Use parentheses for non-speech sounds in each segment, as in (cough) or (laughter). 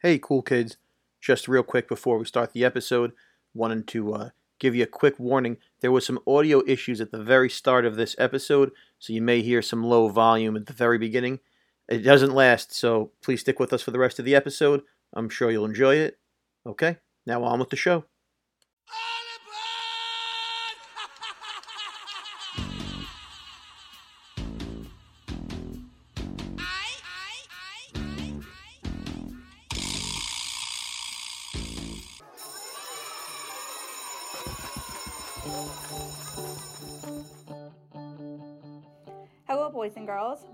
Hey, cool kids. Just real quick before we start the episode, wanted to uh, give you a quick warning. There was some audio issues at the very start of this episode, so you may hear some low volume at the very beginning. It doesn't last, so please stick with us for the rest of the episode. I'm sure you'll enjoy it. Okay, now on with the show.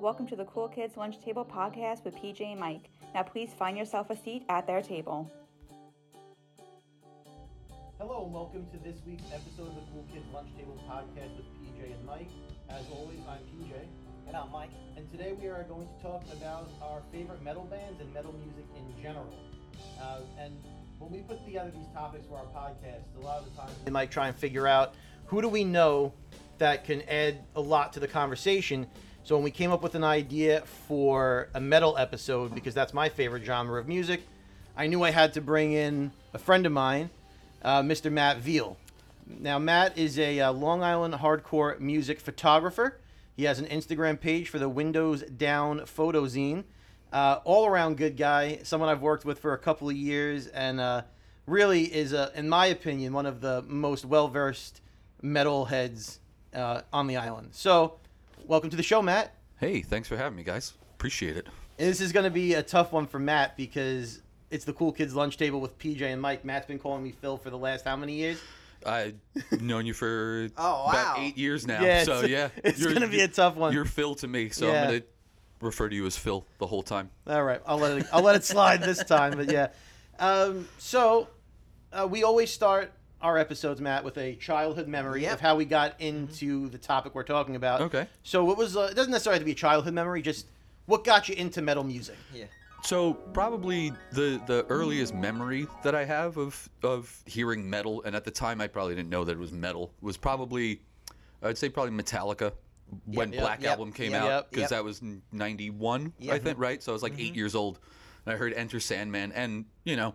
Welcome to the Cool Kids Lunch Table podcast with PJ and Mike. Now, please find yourself a seat at their table. Hello, and welcome to this week's episode of the Cool Kids Lunch Table podcast with PJ and Mike. As always, I'm PJ. And I'm Mike. And today we are going to talk about our favorite metal bands and metal music in general. Uh, and when we put together these topics for our podcast, a lot of the time we might try and figure out who do we know that can add a lot to the conversation. So when we came up with an idea for a metal episode, because that's my favorite genre of music, I knew I had to bring in a friend of mine, uh, Mr. Matt Viel. Now, Matt is a uh, Long Island hardcore music photographer. He has an Instagram page for the Windows Down Photozine. Uh, all around good guy, someone I've worked with for a couple of years, and uh, really is, uh, in my opinion, one of the most well versed metalheads uh, on the island. So, welcome to the show, Matt. Hey, thanks for having me, guys. Appreciate it. And this is going to be a tough one for Matt because it's the cool kids lunch table with PJ and Mike. Matt's been calling me Phil for the last how many years? I've known you for (laughs) Oh, about eight years now. Yeah, so (laughs) yeah, it's you're- gonna be a tough one. You're Phil to me, so Yeah. I'm gonna refer to you as Phil the whole time. All right, I'll let it. I'll let it slide this time. But yeah, um, so uh, we always start our episodes, Matt, with a childhood memory Yep. of how we got mm-hmm. into the topic we're talking about. Okay. So what was? Uh, it doesn't necessarily have to be a childhood memory. Just what got you into metal music? Yeah. So probably the the earliest memory that I have of of hearing metal, and at the time I probably didn't know that it was metal, was probably I'd say probably Metallica when yep, Black yep, Album came yep, out because yep. that was in '91, I mm-hmm. think, right? So I was like eight mm-hmm. years old, and I heard Enter Sandman, and you know,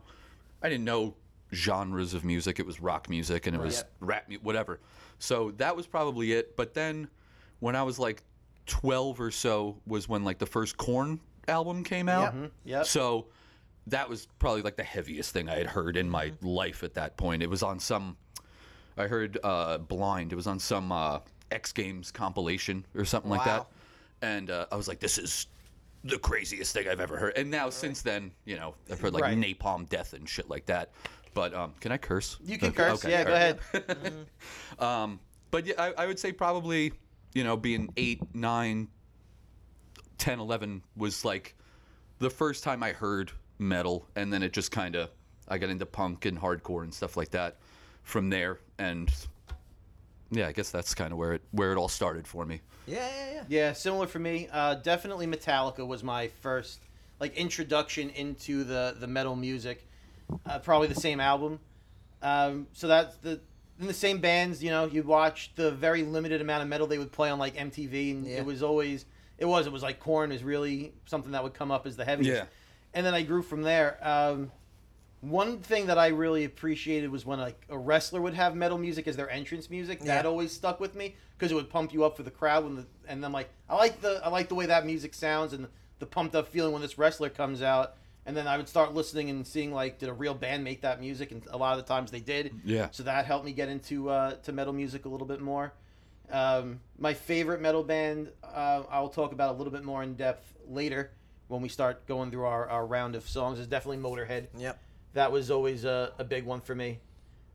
I didn't know genres of music. It was rock music and it was Yep. rap, mu- whatever. So that was probably it. But then when I was like 12 or so was when like the first Korn album came out. Mhm, yep. So that was probably like the heaviest thing I had heard in my life at that point. It was on some, I heard uh, Blind. It was on some uh, X Games compilation or something like that. And uh, I was like, this is the craziest thing I've ever heard. And now since then, you know, I've heard like Right. Napalm Death and shit like that. But um, can I curse? You can Okay, curse. okay, yeah, go all ahead. (laughs) (laughs) Um, but yeah, I, I would say probably, you know, being eight, nine, 10, 11 was like the first time I heard metal. And then it just kind of, I got into punk and hardcore and stuff like that from there. And yeah, I guess that's kind of where it where it all started for me. Yeah, yeah, yeah. Yeah, similar for me. Uh, definitely Metallica was my first like introduction into the the metal music. Uh, probably the same album. Um, so that's the in the same bands. You know, you watch the very limited amount of metal they would play on like MTV, and Yeah. it was always it was it was like Korn is really something that would come up as the heaviest. Yeah. And then I grew from there. Um, one thing that I really appreciated was when like a wrestler would have metal music as their entrance music. That Yeah. always stuck with me because it would pump you up for the crowd. When the, and I'm like, I like the I like the way that music sounds and the pumped up feeling when this wrestler comes out. And then I would start listening and seeing like, did a real band make that music? And a lot of the times they did. Yeah. So that helped me get into uh, to metal music a little bit more. Um, my favorite metal band, uh, I'll talk about a little bit more in depth later when we start going through our, our round of songs. Is definitely Motorhead. Yep. That was always a, a big one for me.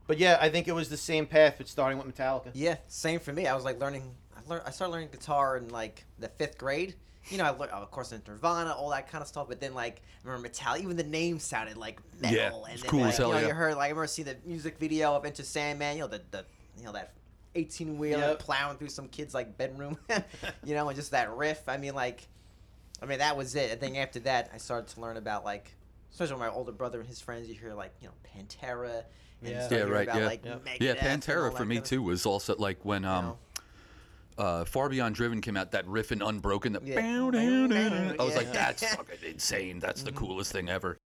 But yeah, I think it was the same path, but starting with Metallica. Yeah, same for me. I was like learning. I learned. I started learning guitar in like the fifth grade. You know, I learned, of course, in Nirvana, all that kind of stuff. But then, like, I remember Metallica. Even the name sounded like metal. Yeah, and then, cool like, as hell, You know, yeah. you heard like I remember seeing the music video of Enter Sandman. You know, the the you know that eighteen wheeler Yep. plowing through some kid's like bedroom. (laughs) you know, and just that riff. I mean, like, I mean that was it. And then after that, I started to learn about like, especially with my older brother and his friends. You hear like you know Pantera. And Yeah. Yeah, right, About, yeah. like, Yep. Yeah, Pantera for me kind of- too was also like when you um know uh, Far Beyond Driven came out, that riff in I'm Broken, that yeah. I was yeah. like, that's fucking insane. That's the mm-hmm. coolest thing ever.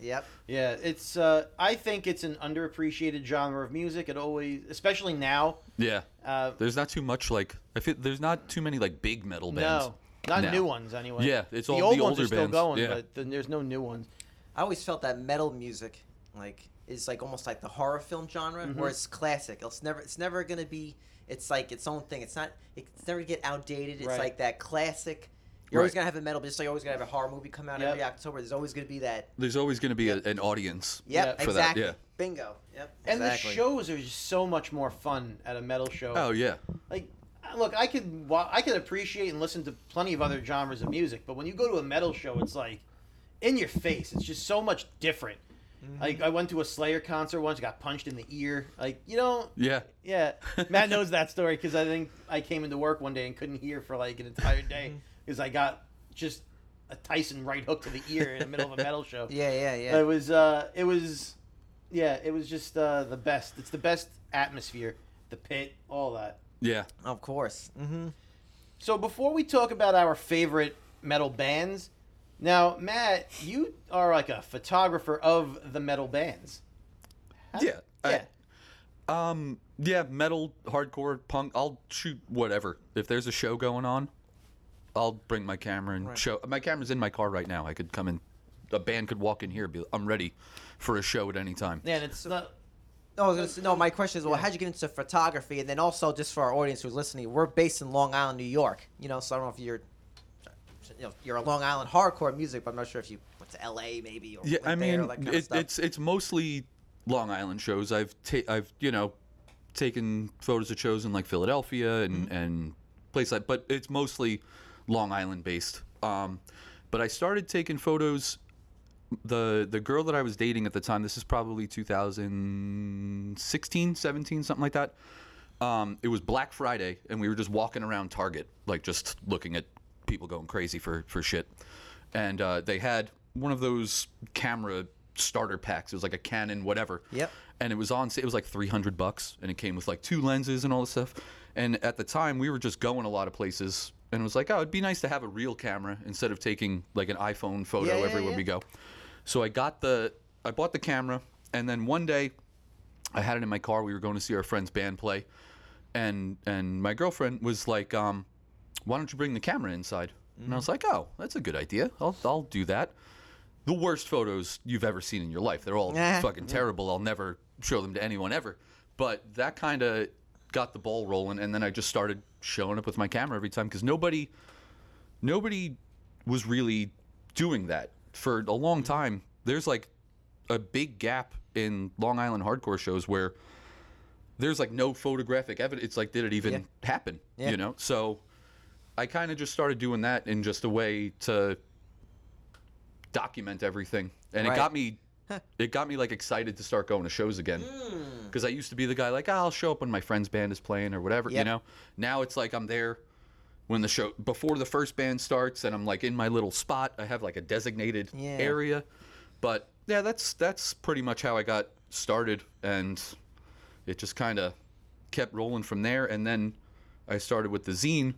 Yep. Yeah, it's. Uh, I think it's an underappreciated genre of music. It always, especially now. Yeah. Uh, there's not too much like. I feel there's not too many like big metal bands. No not now. new ones anyway. Yeah, it's the all old the old ones older are still bands, going, yeah. but then there's no new ones. I always felt that metal music, like, is like almost like the horror film genre, Mm-hmm. where it's classic. It's never, it's never gonna be. It's like its own thing. It's not. It's never gonna get outdated. It's Right. like that classic. You're always gonna have a metal, but just like always gonna have a horror movie come out Yep. every October. There's always gonna be that. There's always going to be a, an audience. Yep, Yeah. For that, exactly. yeah. Bingo. Yep. And exactly. the shows are just so much more fun at a metal show. Oh yeah. Like, look, I could I could appreciate and listen to plenty of other genres of music, but when you go to a metal show, it's like in your face. It's just so much different. Like I went to a Slayer concert once, got punched in the ear. Like you know, Yeah. yeah. (laughs) Matt knows that story because I think I came into work one day and couldn't hear for like an entire day because I got just a Tyson right hook to the ear in the middle of a metal show. (laughs) Yeah, yeah, yeah. It was uh it was yeah, it was just uh the best. It's the best atmosphere. The pit, all that. Yeah. Of course. Mm-hmm. So before we talk about our favorite metal bands, now Matt, you are like a photographer of the metal bands. Yeah. I- Yeah. um. Yeah. Metal, hardcore, punk. I'll shoot whatever. If there's a show going on, I'll bring my camera and Right. show. My camera's in my car right now. I could come in. A band could walk in here. and Be. I'm ready for a show at any time. Yeah, and it's not No, I was gonna say, no. My question is, well, how'd you get into photography? And then also, just for our audience who's listening, we're based in Long Island, New York. You know, so I don't know if you're, you know, you're a Long Island hardcore music, but I'm not sure if you went to L.A. maybe or Yeah, I there, mean, that kind of it, it's it's mostly Long Island shows. I've ta- I've you know taken photos of shows in like Philadelphia and Mm-hmm. and places like, but it's mostly Long Island based. Um, but I started taking photos. The the girl that I was dating at the time, this is probably 2016, 17, something like that. Um, it was Black Friday, and we were just walking around Target, like just looking at people going crazy for for shit. And uh, they had one of those camera starter packs. It was like a Canon, whatever. Yep. And it was on. It was like 300 bucks, and it came with like two lenses and all this stuff. And at the time, we were just going a lot of places, and it was like, oh, it'd be nice to have a real camera instead of taking like an iPhone photo Yeah, yeah, everywhere yeah. we go. So I got the, I bought the camera, and then one day I had it in my car. We were going to see our friend's band play, and and my girlfriend was like, um, "Why don't you bring the camera inside?" And I was like, "Oh, that's a good idea. I'll I'll do that." The worst photos you've ever seen in your life. They're all (laughs) fucking terrible. I'll never show them to anyone ever. But that kind of got the ball rolling, and then I just started showing up with my camera every time because nobody nobody was really doing that for a long time. There's like a big gap in Long Island hardcore shows where there's like no photographic evidence. It's like, did it even Yeah. happen? Yeah. You know? So I kind of just started doing that in just a way to document everything. And Right. it got me. It got me like excited to start going to shows again because I used to be the guy like "Ah, I'll show up when my friend's band is playing or whatever you know. Now it's like I'm there when the show before the first band starts and I'm like in my little spot. I have like a designated Yeah. area. But yeah, that's that's pretty much how I got started and it just kind of kept rolling from there and then I started with the zine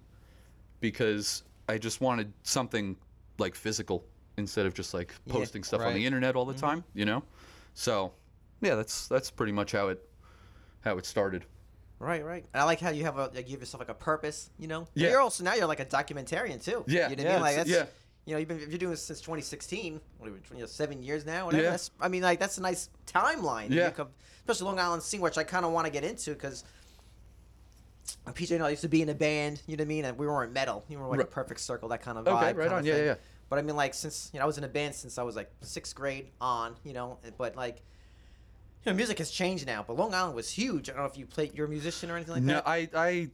because I just wanted something like physical instead of just like Yeah, posting stuff on the internet all the mm-hmm. time, you know? So, yeah, that's that's pretty much how it how it started. Right, right. And I like how you have a like, you give yourself like a purpose. You know. Yeah. You're also now you're like a documentarian too. Yeah, You know what yeah, I mean? Like that's yeah. you know you've been if you're doing this since 2016. What are you know, seven years now? Whatever. Yeah. That's I mean like that's a nice timeline. Yeah. Come- especially Long Island scene, which I kind of want to get into because. PJ and I used to be in a band, you know what I mean, and we weren't metal. You were like a perfect circle, that kind of vibe. Okay, right kind on. of Yeah, thing. yeah, yeah. But I mean, like since you know I was in a band since I was like sixth grade on, you know. But like, you know, music has changed now. But Long Island was huge. I don't know if you played, you're a musician or anything like No, that. I I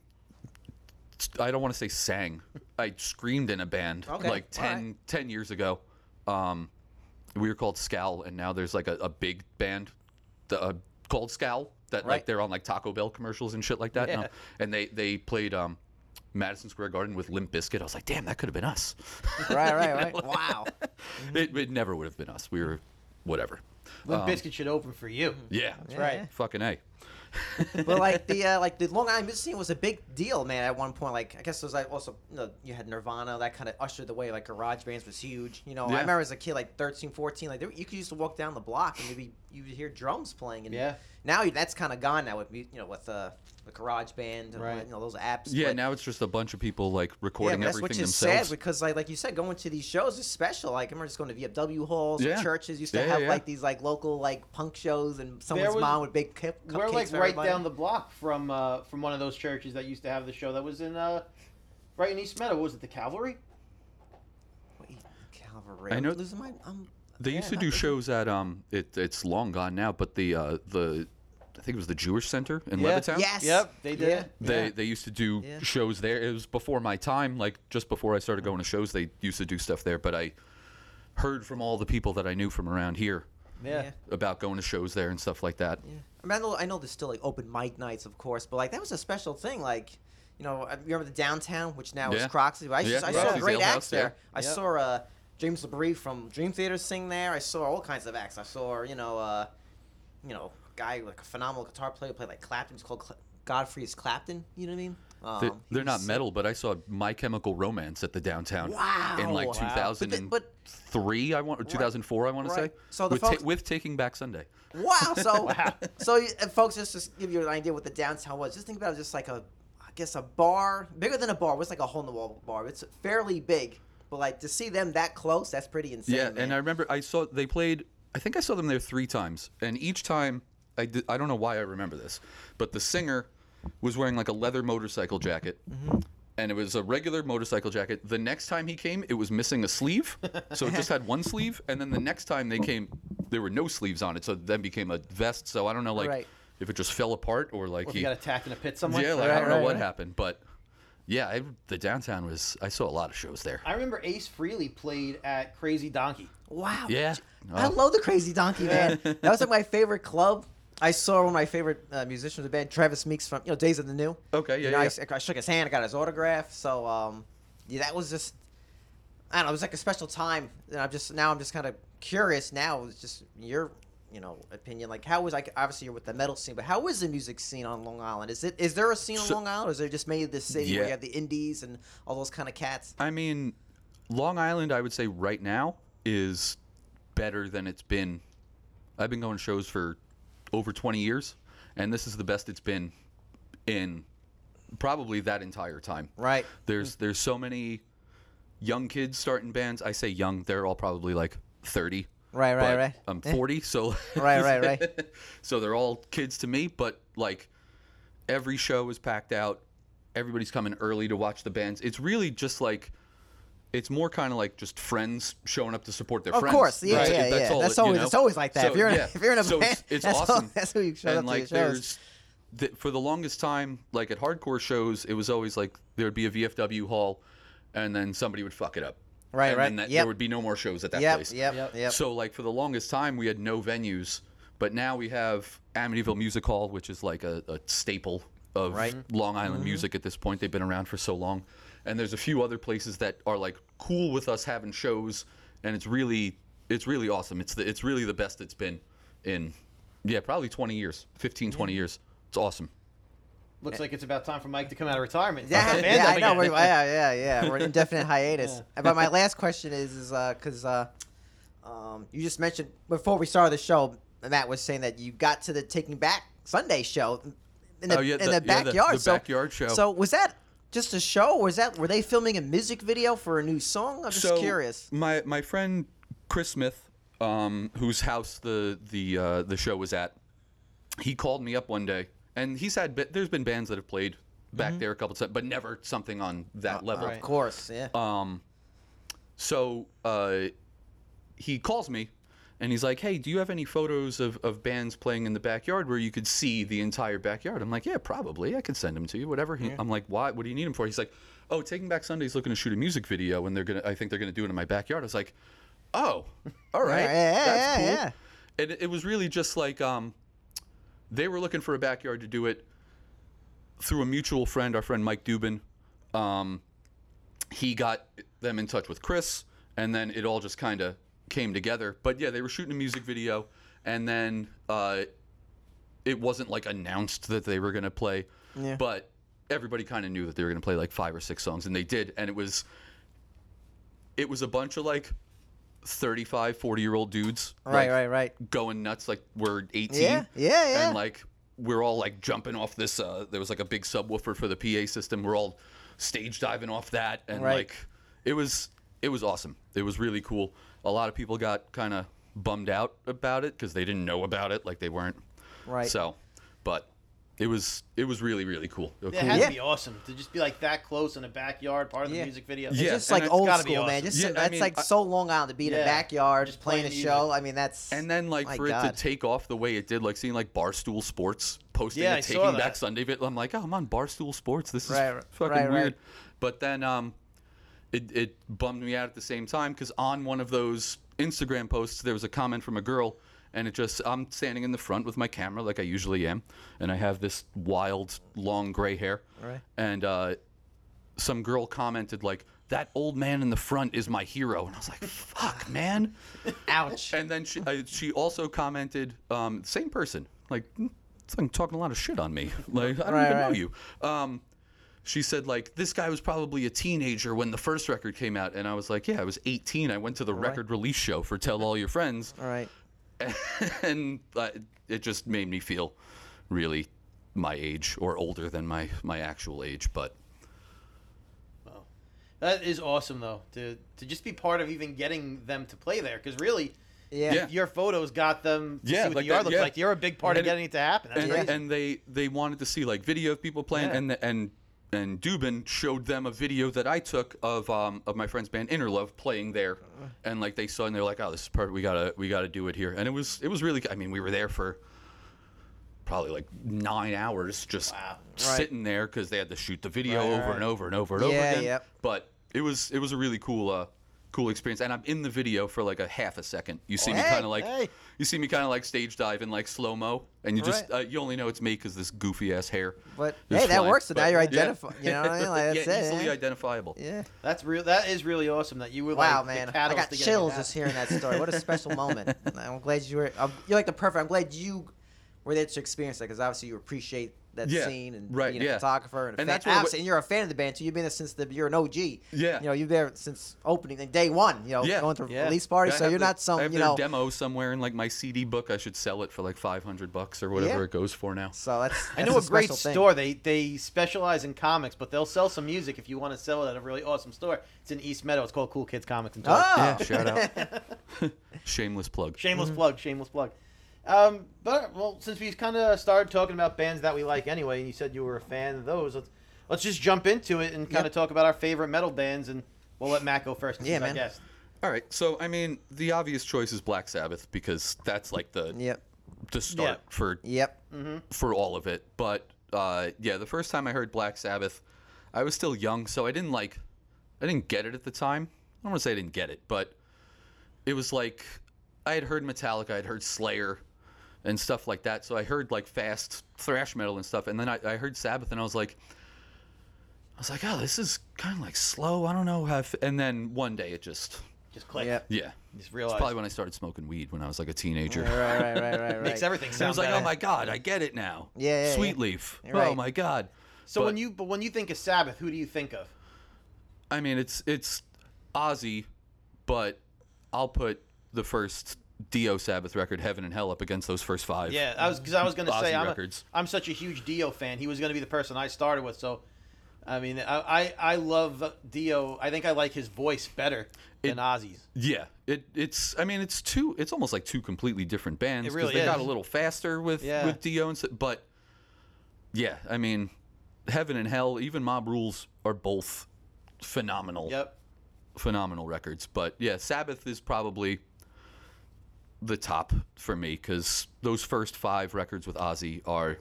I don't want to say sang. I screamed in a band Okay, like 10, alright. 10 years ago. Um, we were called Scowl, and now there's like a, a big band the, uh, called Scowl that like they're on like Taco Bell commercials and shit like that. now. Yeah. And they they played um, Madison Square Garden with Limp Bizkit. I was like, damn, that could have been us. right, right, (laughs) right. know? Wow. (laughs) it, it never would have been us. We were whatever. Limp Um, Bizkit should open for you. Yeah, That's right. fucking a. (laughs) but like the uh, like the Long Island music scene was a big deal, man. At one point, like I guess it was like also you know you had Nirvana that kind of ushered the way. Like garage bands was huge. You know, Yeah. I remember as a kid, like 13, 14, like there, you could used to walk down the block and maybe you would hear drums playing. And Yeah. now that's kind of gone now with mu- you know with uh the garage band and Right. you know those apps. Yeah, but- now it's just a bunch of people like recording but that's everything which is themselves. sad because like like you said, going to these shows is special. Like I remember just going to VFW halls, Yeah. churches used to Yeah, yeah, have yeah. like these like local like punk shows and someone's was- mom with big cup, cupcakes. We're like right everybody. down the block from uh, from one of those churches that used to have the show that was in uh, right in East Meadow. What was it the Cavalry? Wait, Calvary. I I'm know- losing my. I'm, They Yeah, used to do (laughs) shows at um, it, it's long gone now, but the uh, the I think it was the Jewish Center in Yeah. Levittown. Yes. Yep, they did. Yeah. They Yeah. they used to do Yeah. shows there. It was before my time, like just before I started going to shows. They used to do stuff there, but I heard from all the people that I knew from around here yeah. Yeah. about going to shows there and stuff like that. Yeah. I mean, I know, I know there's still like open mic nights, of course, but like that was a special thing. Like, you know, I remember the downtown, which now is Yeah. Croxley. But I, Yeah, just, I Croxley's saw great Ale acts there. yeah. I Yep. saw uh, James LeBrie from Dream Theater sing there. I saw all kinds of acts. I saw, you know, uh, you know, guy like a phenomenal guitar player played like Clapton. It's called Godfrey's Clapton. You know what I mean? Um, They, he they're not metal, but I saw My Chemical Romance at the downtown Wow. in like Wow. But the- 2003. I want or 2004. I want to Right. say. So the with, ta- with Taking Back Sunday. Wow. So, (laughs) so and folks, just to give you an idea what the downtown was, just think about it just like a, I guess a bar, bigger than a bar. It was like a hole in the wall bar. It's fairly big, but like to see them that close, that's pretty insane. Yeah, man. and I remember I saw they played. I think I saw them there three times, and each time I did, I don't know why I remember this, but the singer was wearing like a leather motorcycle jacket. Mm-hmm. And it was a regular motorcycle jacket. The next time he came, it was missing a sleeve, (laughs) so it just had one sleeve. And then the next time they came, there were no sleeves on it, so it then became a vest. So I don't know, like Right. if it just fell apart or like Or if he, got attacked in a pit somewhere. yeah, like Right, I don't know right, what happened, but yeah, I, the downtown was. I saw a lot of shows there. I remember Ace Frehley played at Crazy Donkey. wow. Yeah. I Oh. love the Crazy Donkey man. (laughs) that was like my favorite club. I saw one of my favorite uh, musicians of the band, Travis Meeks from you know Days of the New. Okay, yeah, You know, I, yeah. I shook his hand, I got his autograph. So um, yeah, that was just I don't know, it was like a special time. And I'm just now I'm just kind of curious now. It's just your you know opinion, like how was like obviously you're with the metal scene, but how is the music scene on Long Island? Is it is there a scene on So- Long Island, or is there just maybe the city where you have the indies and all those kind of cats? I mean, Long Island, I would say right now is better than it's been. I've been going to shows for over 20 years, and this is the best it's been in probably that entire time. Right. There's there's so many young kids starting bands. I say young, they're all probably like 30. Right, right, right. I'm Eh. 40, so (laughs) Right, right, right. (laughs) so they're all kids to me, but like every show is packed out. Everybody's coming early to watch the bands. It's really just like it's more kind of like just friends showing up to support their Of friends. Of course, yeah, That's- yeah, that's yeah. That's it- you always know? it's always like that. So, if you're in a, yeah. if you're in a so band, it's, (laughs) it's that's awesome. All, that's who you show and up like to the shows. the, for the longest time, like at hardcore shows, it was always like there would be a VFW hall, and then somebody would fuck it up. Right, and right. Then that, Yep. There would be no more shows at that Yep, place. yep, Yep. yep. So like for the longest time, we had no venues, but now we have Amityville Music Hall, which is like a, a staple of Right. Mm-hmm. Long Island music at this point. They've been around for so long, and there's a few other places that are like cool with us having shows, and it's really it's really awesome. It's the, it's really the best it's been in yeah probably 20 years, 15 20 years. It's awesome. Looks like it's about time for Mike to come out of retirement. Yeah, Start yeah, I know. We're, yeah, yeah, yeah. We're in indefinite (laughs) hiatus. Yeah. But my last question is, is because uh, um, you just mentioned before we started the show, Matt was saying that you got to the Taking Back Sunday show in the, Oh, yeah, in the- the yeah, the- backyard. the so, backyard show. So was that just a show, or was that were they filming a music video for a new song? I'm just so curious. My my friend Chris Smith, um, whose house the the uh, the show was at, he called me up one day, and he's had there's been bands that have played back there a couple times, but never something on that level. right. Of course, yeah. Um, so uh, he calls me and he's like, "Hey, do you have any photos of, of bands playing in the backyard where you could see the entire backyard?" I'm like, "Yeah, probably. I can send them to you. Whatever." He, I'm like, "Why? What do you need them for?" He's like, "Oh, Taking Back Sunday's looking to shoot a music video, and they're gonna. I think they're gonna do it in my backyard." I was like, "Oh, (laughs) all right, Yeah, yeah, that's yeah, cool." yeah. And it, it was really just like um, they were looking for a backyard to do it through a mutual friend, our friend Mike Dubin. Um, he got them in touch with Chris, and then it all just kind of came together. But yeah, they were shooting a music video, and then uh, it wasn't like announced that they were gonna play, Yeah. but everybody kind of knew that they were gonna play like five or six songs, and they did, and it was it was a bunch of like 35 40 year old dudes Right, like, right, right. going nuts like we're 18 Yeah, yeah, yeah. and like we're all like jumping off this uh there was like a big subwoofer for the PA system we're all stage diving off that and Right. like it was it was awesome it was really cool a lot of people got kind of bummed out about it because they didn't know about it like they weren't Right. so but it was it was really really cool, A It cool- had Yeah. to be awesome to just be like that close in the backyard, part of the music video. It's Yeah, just and like it's old gotta be school, man. Just Yeah, some- I that's mean, like I- so Long Island to be in Yeah. the backyard, Just playing a show. music. I mean, that's And then like for God. it to take off the way it did, like seeing like Barstool Sports posting Yeah, a I saw Taking. Back Sunday vid, I'm like, oh, I'm on Barstool Sports. This is Right, right, fucking right, right. weird. But then um, it it bummed me out at the same time because on one of those Instagram posts there was a comment from a girl. And it just, I'm standing in the front with my camera like I usually am. And I have this wild, long gray hair. Right. And uh, some girl commented, like, that old man in the front is my hero. And I was like, fuck, man. (laughs) ouch. And then she I, she also commented, um, same person, like "Hmm, it's like talking a lot of shit on me. Like I don't Right, even know right. you. Um, she said like this guy was probably a teenager when the first record came out, and I was like, yeah, I was 18. I went to the record release show for Tell All Your Friends, All right. (laughs) and uh, it just made me feel really my age or older than my my actual age. But That is awesome though to to just be part of even getting them to play there because really, Yeah. Yeah. your photos got them to Yeah, see what like the yard that- looks yeah. like. You're a big part of And it- getting it to happen. That's and, crazy. and they they wanted to see like video of people playing Yeah. and the, and and Dubin showed them a video that I took of um of my friend's band Innerlove playing there and like they saw and they're like oh this is perfect we gotta we gotta do it here and it was it was really I mean we were there for probably like nine hours just Wow. sitting there because they had to shoot the video Right, over right. and over and over and over again yep. but it was it was a really cool uh cool experience and I'm in the video for like a half a second you see me hey, kind of like hey. you see me kind of like stage dive in like slow mo, and you just Right. uh, you only know it's me because this goofy ass hair. But is hey, that flying. works. So now you're yeah. identifying. You know what I mean? Like, (laughs) that's yeah, it. easily yeah. identifiable. Yeah. That's real. That is really awesome that you were Wow, like man. the I catalyst got to getting it chills just hearing that story. What a special moment. (laughs) I'm glad you were. I'm, you're like the perfect. I'm glad you were there to experience that because obviously you appreciate that Yeah, scene and right, being a yeah. photographer and, a And fan. that's what- obviously, and you're a fan of the band too. You've been there since the you're an OG. Yeah. You know, you're there since opening and day one. You know, Yeah, going to yeah. release parties. So you're the- not I some have you their know. demo somewhere in like my CD book. I should sell it for like five hundred bucks or whatever Yeah. it goes for now. So that's, I know a great thing. store. They they specialize in comics, but they'll sell some music if you want to sell it at a really awesome store. It's in East Meadow. It's called Cool Kids Comics and Toys. Oh, Yeah, shout out. (laughs) (laughs) Shameless plug. Shameless Mm-hmm. plug. Shameless plug. Um, but well, since we kind of started talking about bands that we like anyway, and you said you were a fan of those, let's let's just jump into it and kind of Yep. talk about our favorite metal bands, and we'll let Matt go first. Yeah, he's our man. guest. All right, so I mean, the obvious choice is Black Sabbath because that's like the Yep. the start Yeah. for Yep. for all of it. But uh, yeah, the first time I heard Black Sabbath, I was still young, so I didn't like, I didn't get it at the time. I don't want to say I didn't get it, but it was like I had heard Metallica, I'd heard Slayer, and stuff like that. So I heard like fast thrash metal and stuff, and then I, I heard Sabbath, and I was like. I was like, oh, this is kind of like slow. I don't know how. F-. And then one day it just, Just clicked. Yep. yeah. Just It's realize. probably when I started smoking weed when I was like a teenager. Right, right, right, right, right. (laughs) Makes everything And I was like, oh better. oh my god, I get it now. Yeah, yeah, Sweet yeah. leaf. You're Oh right. my god. so when you but when you think of Sabbath, who do you think of? I mean, it's it's Ozzy, but I'll put the first Dio Sabbath record, Heaven and Hell, up against those first five. Yeah, I was because I was going to say I'm, a. I'm such a huge Dio fan. He was going to be the person I started with. So, I mean, I I, I love Dio. I think I like his voice better than It- Ozzy's. Yeah, it it's. I mean, it's two. It's almost like two completely different bands. It really they got a little faster with Yeah. with Dio and but yeah, I mean, Heaven and Hell, even Mob Rules are both phenomenal. Yep. phenomenal records. But yeah, Sabbath is probably the top for me because those first five records with Ozzy are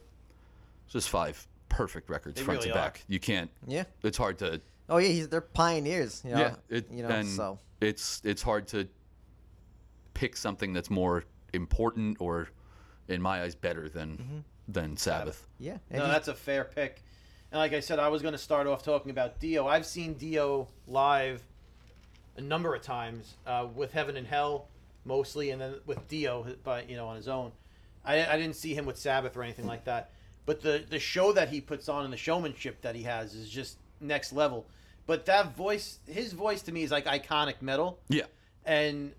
just five perfect records They front really to are. back. You can't. Yeah. It's hard to. Oh yeah, he's, they're pioneers. You know, yeah. It, you know, and so it's it's hard to pick something that's more important or, in my eyes, better than Mm-hmm. than Sabbath. yeah. And No, he's- that's a fair pick. And like I said, I was going to start off talking about Dio. I've seen Dio live a number of times uh, with Heaven and Hell, mostly, and then with Dio, but you know, on his own. I, I didn't see him with Sabbath or anything like that. But the the show that he puts on and the showmanship that he has is just next level. But that voice, his voice to me is like iconic metal. Yeah. And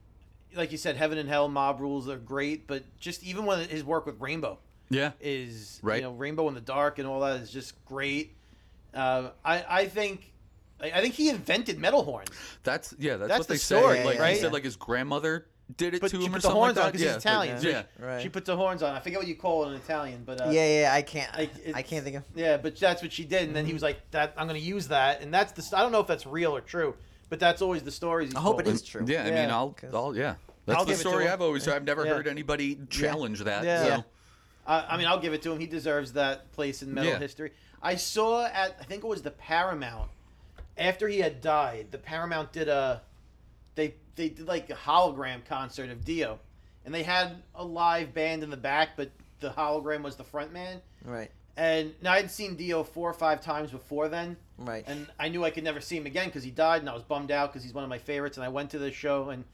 like you said, Heaven and Hell, Mob Rules are great. But just even when his work with Rainbow Yeah. is, Right. you know, Rainbow in the Dark and all that is just great. Uh, I I think I think he invented metal horns. That's yeah. That's, That's what the they story, say. Like right? he said, like his grandmother did it But to she him or put the something horns like on that. because yeah. he's Italian. but- so yeah. Right. She puts the horns on. I forget what you call it in Italian, but uh, yeah, yeah. I can't. like, I can't think of. Yeah, but that's what she did, and then Mm-hmm. he was like, "That I'm going to use that," and that's the. I don't know if that's real or true, but that's always the stories. I hope told. it is true. Yeah, I mean, I'll, 'Cause- I'll, yeah. That's I'll the give it to story. I've always. Heard. I've never Yeah. heard anybody challenge that. Yeah. so. Yeah. I, I mean, I'll give it to him. He deserves that place in metal history. I saw at I think it was the Paramount after he had died. The Paramount did a they they did like a hologram concert of Dio, and they had a live band in the back, but the hologram was the front man. Right. And now I'd seen Dio four or five times before then, Right. and I knew I could never see him again because he died, and I was bummed out because he's one of my favorites. And I went to the show, and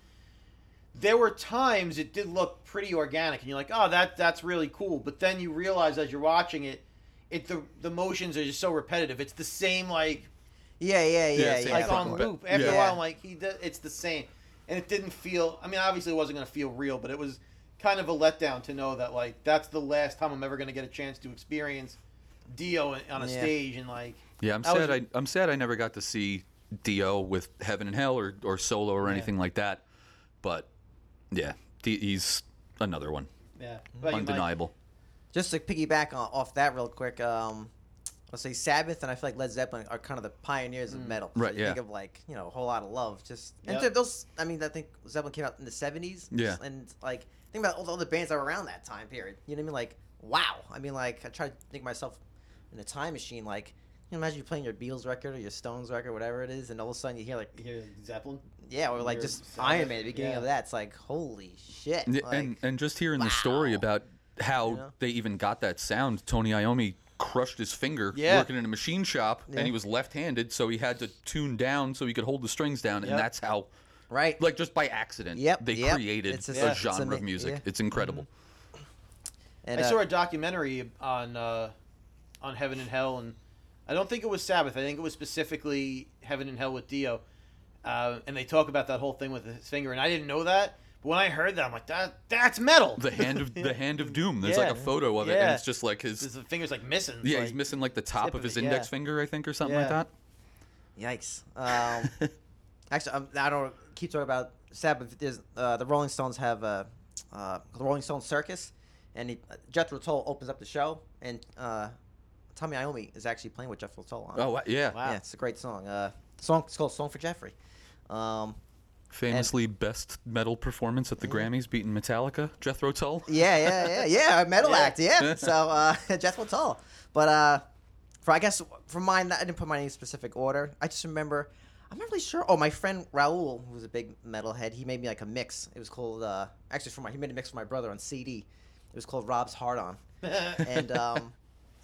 there were times it did look pretty organic, and you're like, "Oh, that that's really cool." But then you realize as you're watching it, it the the motions are just so repetitive. It's the same like yeah, yeah, yeah, yeah. like on loop. After Yeah. a while, I'm like, he does, it's the same, and it didn't feel. I mean, obviously, it wasn't going to feel real, but it was kind of a letdown to know that like that's the last time I'm ever going to get a chance to experience Dio on a Yeah. stage and like. Yeah, I'm That was- sad. I, I'm sad I never got to see Dio with Heaven and Hell or, or solo or Yeah. anything like that. But yeah, D- he's another one, Yeah, What about you, undeniable. Just to piggyback on, off that real quick, um, let's say Sabbath and I feel like Led Zeppelin are kind of the pioneers of mm. metal. Right, you yeah. Think of like you know a whole lot of love. Just and Yep. to those. I mean, I think Zeppelin came out in the seventies. Yeah. And like think about all the other bands that were around that time period. You know what I mean? Like wow. I mean, like I try to think myself in a time machine. Like you know, imagine you playing your Beatles record or your Stones record, whatever it is, and all of a sudden you hear like You hear Zeppelin? yeah, or like just Sabbath, Iron Man at the beginning yeah. of that. It's like holy shit. Like, and and just hearing the story about how You know? they even got that sound. Tony Iommi crushed his finger Yeah. working in a machine shop, Yeah. and he was left-handed, so he had to tune down so he could hold the strings down, Yep. and that's how, right. like, just by accident, Yep, they yep. created It's a- a Yeah. it's genre ama- of music. yeah. It's incredible. And, I uh, saw a documentary on uh, on Heaven and Hell, and I don't think it was Sabbath. I think it was specifically Heaven and Hell with Dio, uh, and they talk about that whole thing with his finger, and I didn't know that. But when I heard that, I'm like, that that's metal. The hand of the hand of doom. There's like a (laughs) photo of it, and it's just like his. His finger's like missing. Yeah, like- he's missing like the top of of his it, index yeah. finger, I think, or something like that. Yikes. (laughs) Um, actually, um, I don't keep talking about Sabbath. There's, uh, the Rolling Stones have uh, uh, the Rolling Stones Circus, and he, Jethro Tull opens up the show, and uh, Tommy Iommi is actually playing with Jethro Tull on. Oh yeah, Wow. yeah, it's a great song. Uh, song it's called "Song for Jeffrey." Um, famously best metal performance at the Grammys, beating Metallica, Jethro Tull. yeah, yeah, yeah, yeah, metal (laughs) Yeah. act, yeah. (laughs) So uh, (laughs) Jethro Tull, but uh, for I guess for mine, I didn't put mine in any specific order. I just remember. I'm not really sure. Oh, my friend Raul, who was a big metalhead, he made me like a mix. It was called uh, actually for my he made a mix for my brother on CD. It was called Rob's Hard On, and um,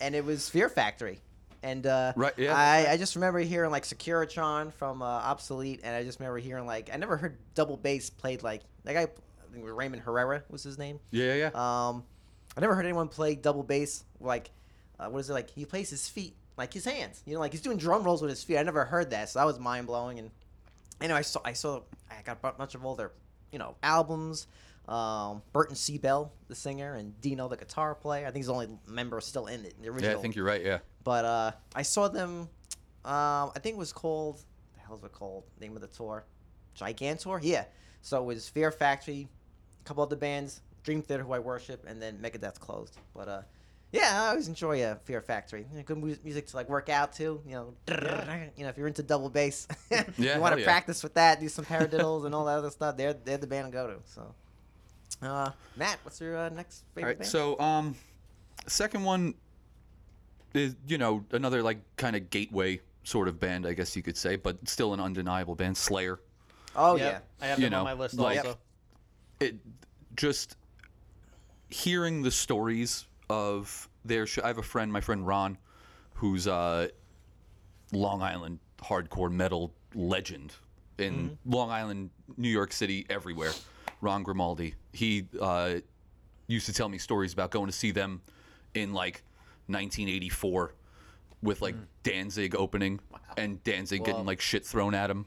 and it was Fear Factory. And uh, Right, yeah. I, I just remember hearing like Securitron from uh, Obsolete, and I just remember hearing like I never heard double bass played like that guy. I think Raymond Herrera was his name. Yeah, yeah. Um, I never heard anyone play double bass like, uh, what is it like? He plays his feet like his hands. You know, like he's doing drum rolls with his feet. I never heard that, so that was mind blowing. And I know I saw I saw I got a bunch of all their you know albums. Um, Burton C. Bell, the singer, and Dino, the guitar player. I think he's the only member still in it, the original. yeah, I think you're right. Yeah. But uh, I saw them. Um, I think it was called. The hell is it called? Name of the tour? Gigantour. Yeah. So it was Fear Factory, a couple other bands, Dream Theater, who I worship, and then Megadeth closed. But uh, yeah, I always enjoy uh, Fear Factory. You know, good mu- music to like work out to. You know, (laughs) you know if you're into double bass, (laughs) Yeah, you want to yeah. practice with that, do some paradiddles and all that other stuff. They're they're the band to go to. So, uh, Matt, what's your uh, next favorite right. band? So, um, second one is you know another like kind of gateway sort of band, I guess you could say, but still an undeniable band, Slayer. oh yeah, I have You know, on my list like- also. it just hearing the stories of their sh- I have a friend, my friend Ron, who's a Long Island hardcore metal legend in Long Island, New York City, everywhere. Ron Grimaldi. He uh, used to tell me stories about going to see them in like 1984 with like mm. Danzig opening and Danzig getting like shit thrown at him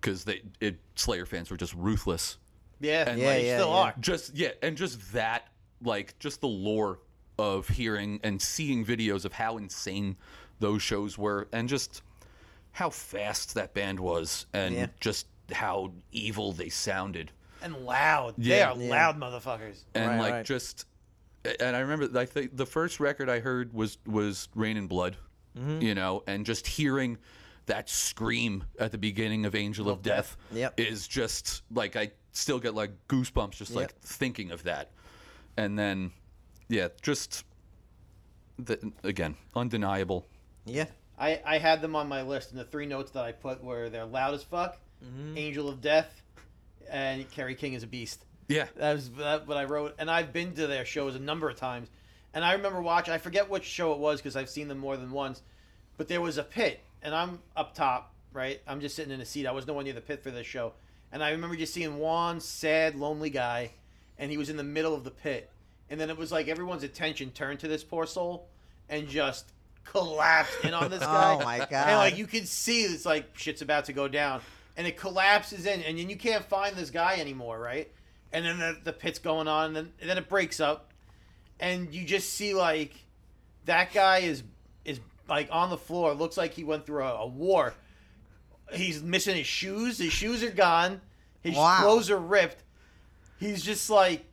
because they it, Slayer fans were just ruthless. Yeah, And, yeah, like, yeah, still yeah. are. Just yeah, and just that like just the lore of hearing and seeing videos of how insane those shows were and just how fast that band was and Yeah. just how evil they sounded And loud. They are Yeah. loud motherfuckers. and Right, like right. just and I remember I think the first record I heard was was Reign in Blood, Mm-hmm. you know, and just hearing that scream at the beginning of Angel of Death Yep. is just like I still get like goosebumps just like Yep. thinking of that. And then yeah, just the, again, undeniable. Yeah. I, I had them on my list, and the three notes that I put were they're loud as fuck, Mm-hmm. Angel of Death, and Kerry King is a beast. Yeah. That was that what I wrote, and I've been to their shows a number of times, and I remember watching. I forget which show it was because I've seen them more than once, but there was a pit, and I'm up top, right? I'm just sitting in a seat. I was nowhere near the pit for this show, and I remember just seeing one sad, lonely guy, and he was in the middle of the pit, and then it was like everyone's attention turned to this poor soul, and just collapsed in on this (laughs) guy. Oh my god. And like you can see it's like shit's about to go down. And it collapses in and then you can't find this guy anymore, right? And then the, the pit's going on and then and then it breaks up. And you just see like that guy is is like on the floor. Looks like he went through a, a war. He's missing his shoes. His shoes are gone. His Wow. clothes are ripped. He's just like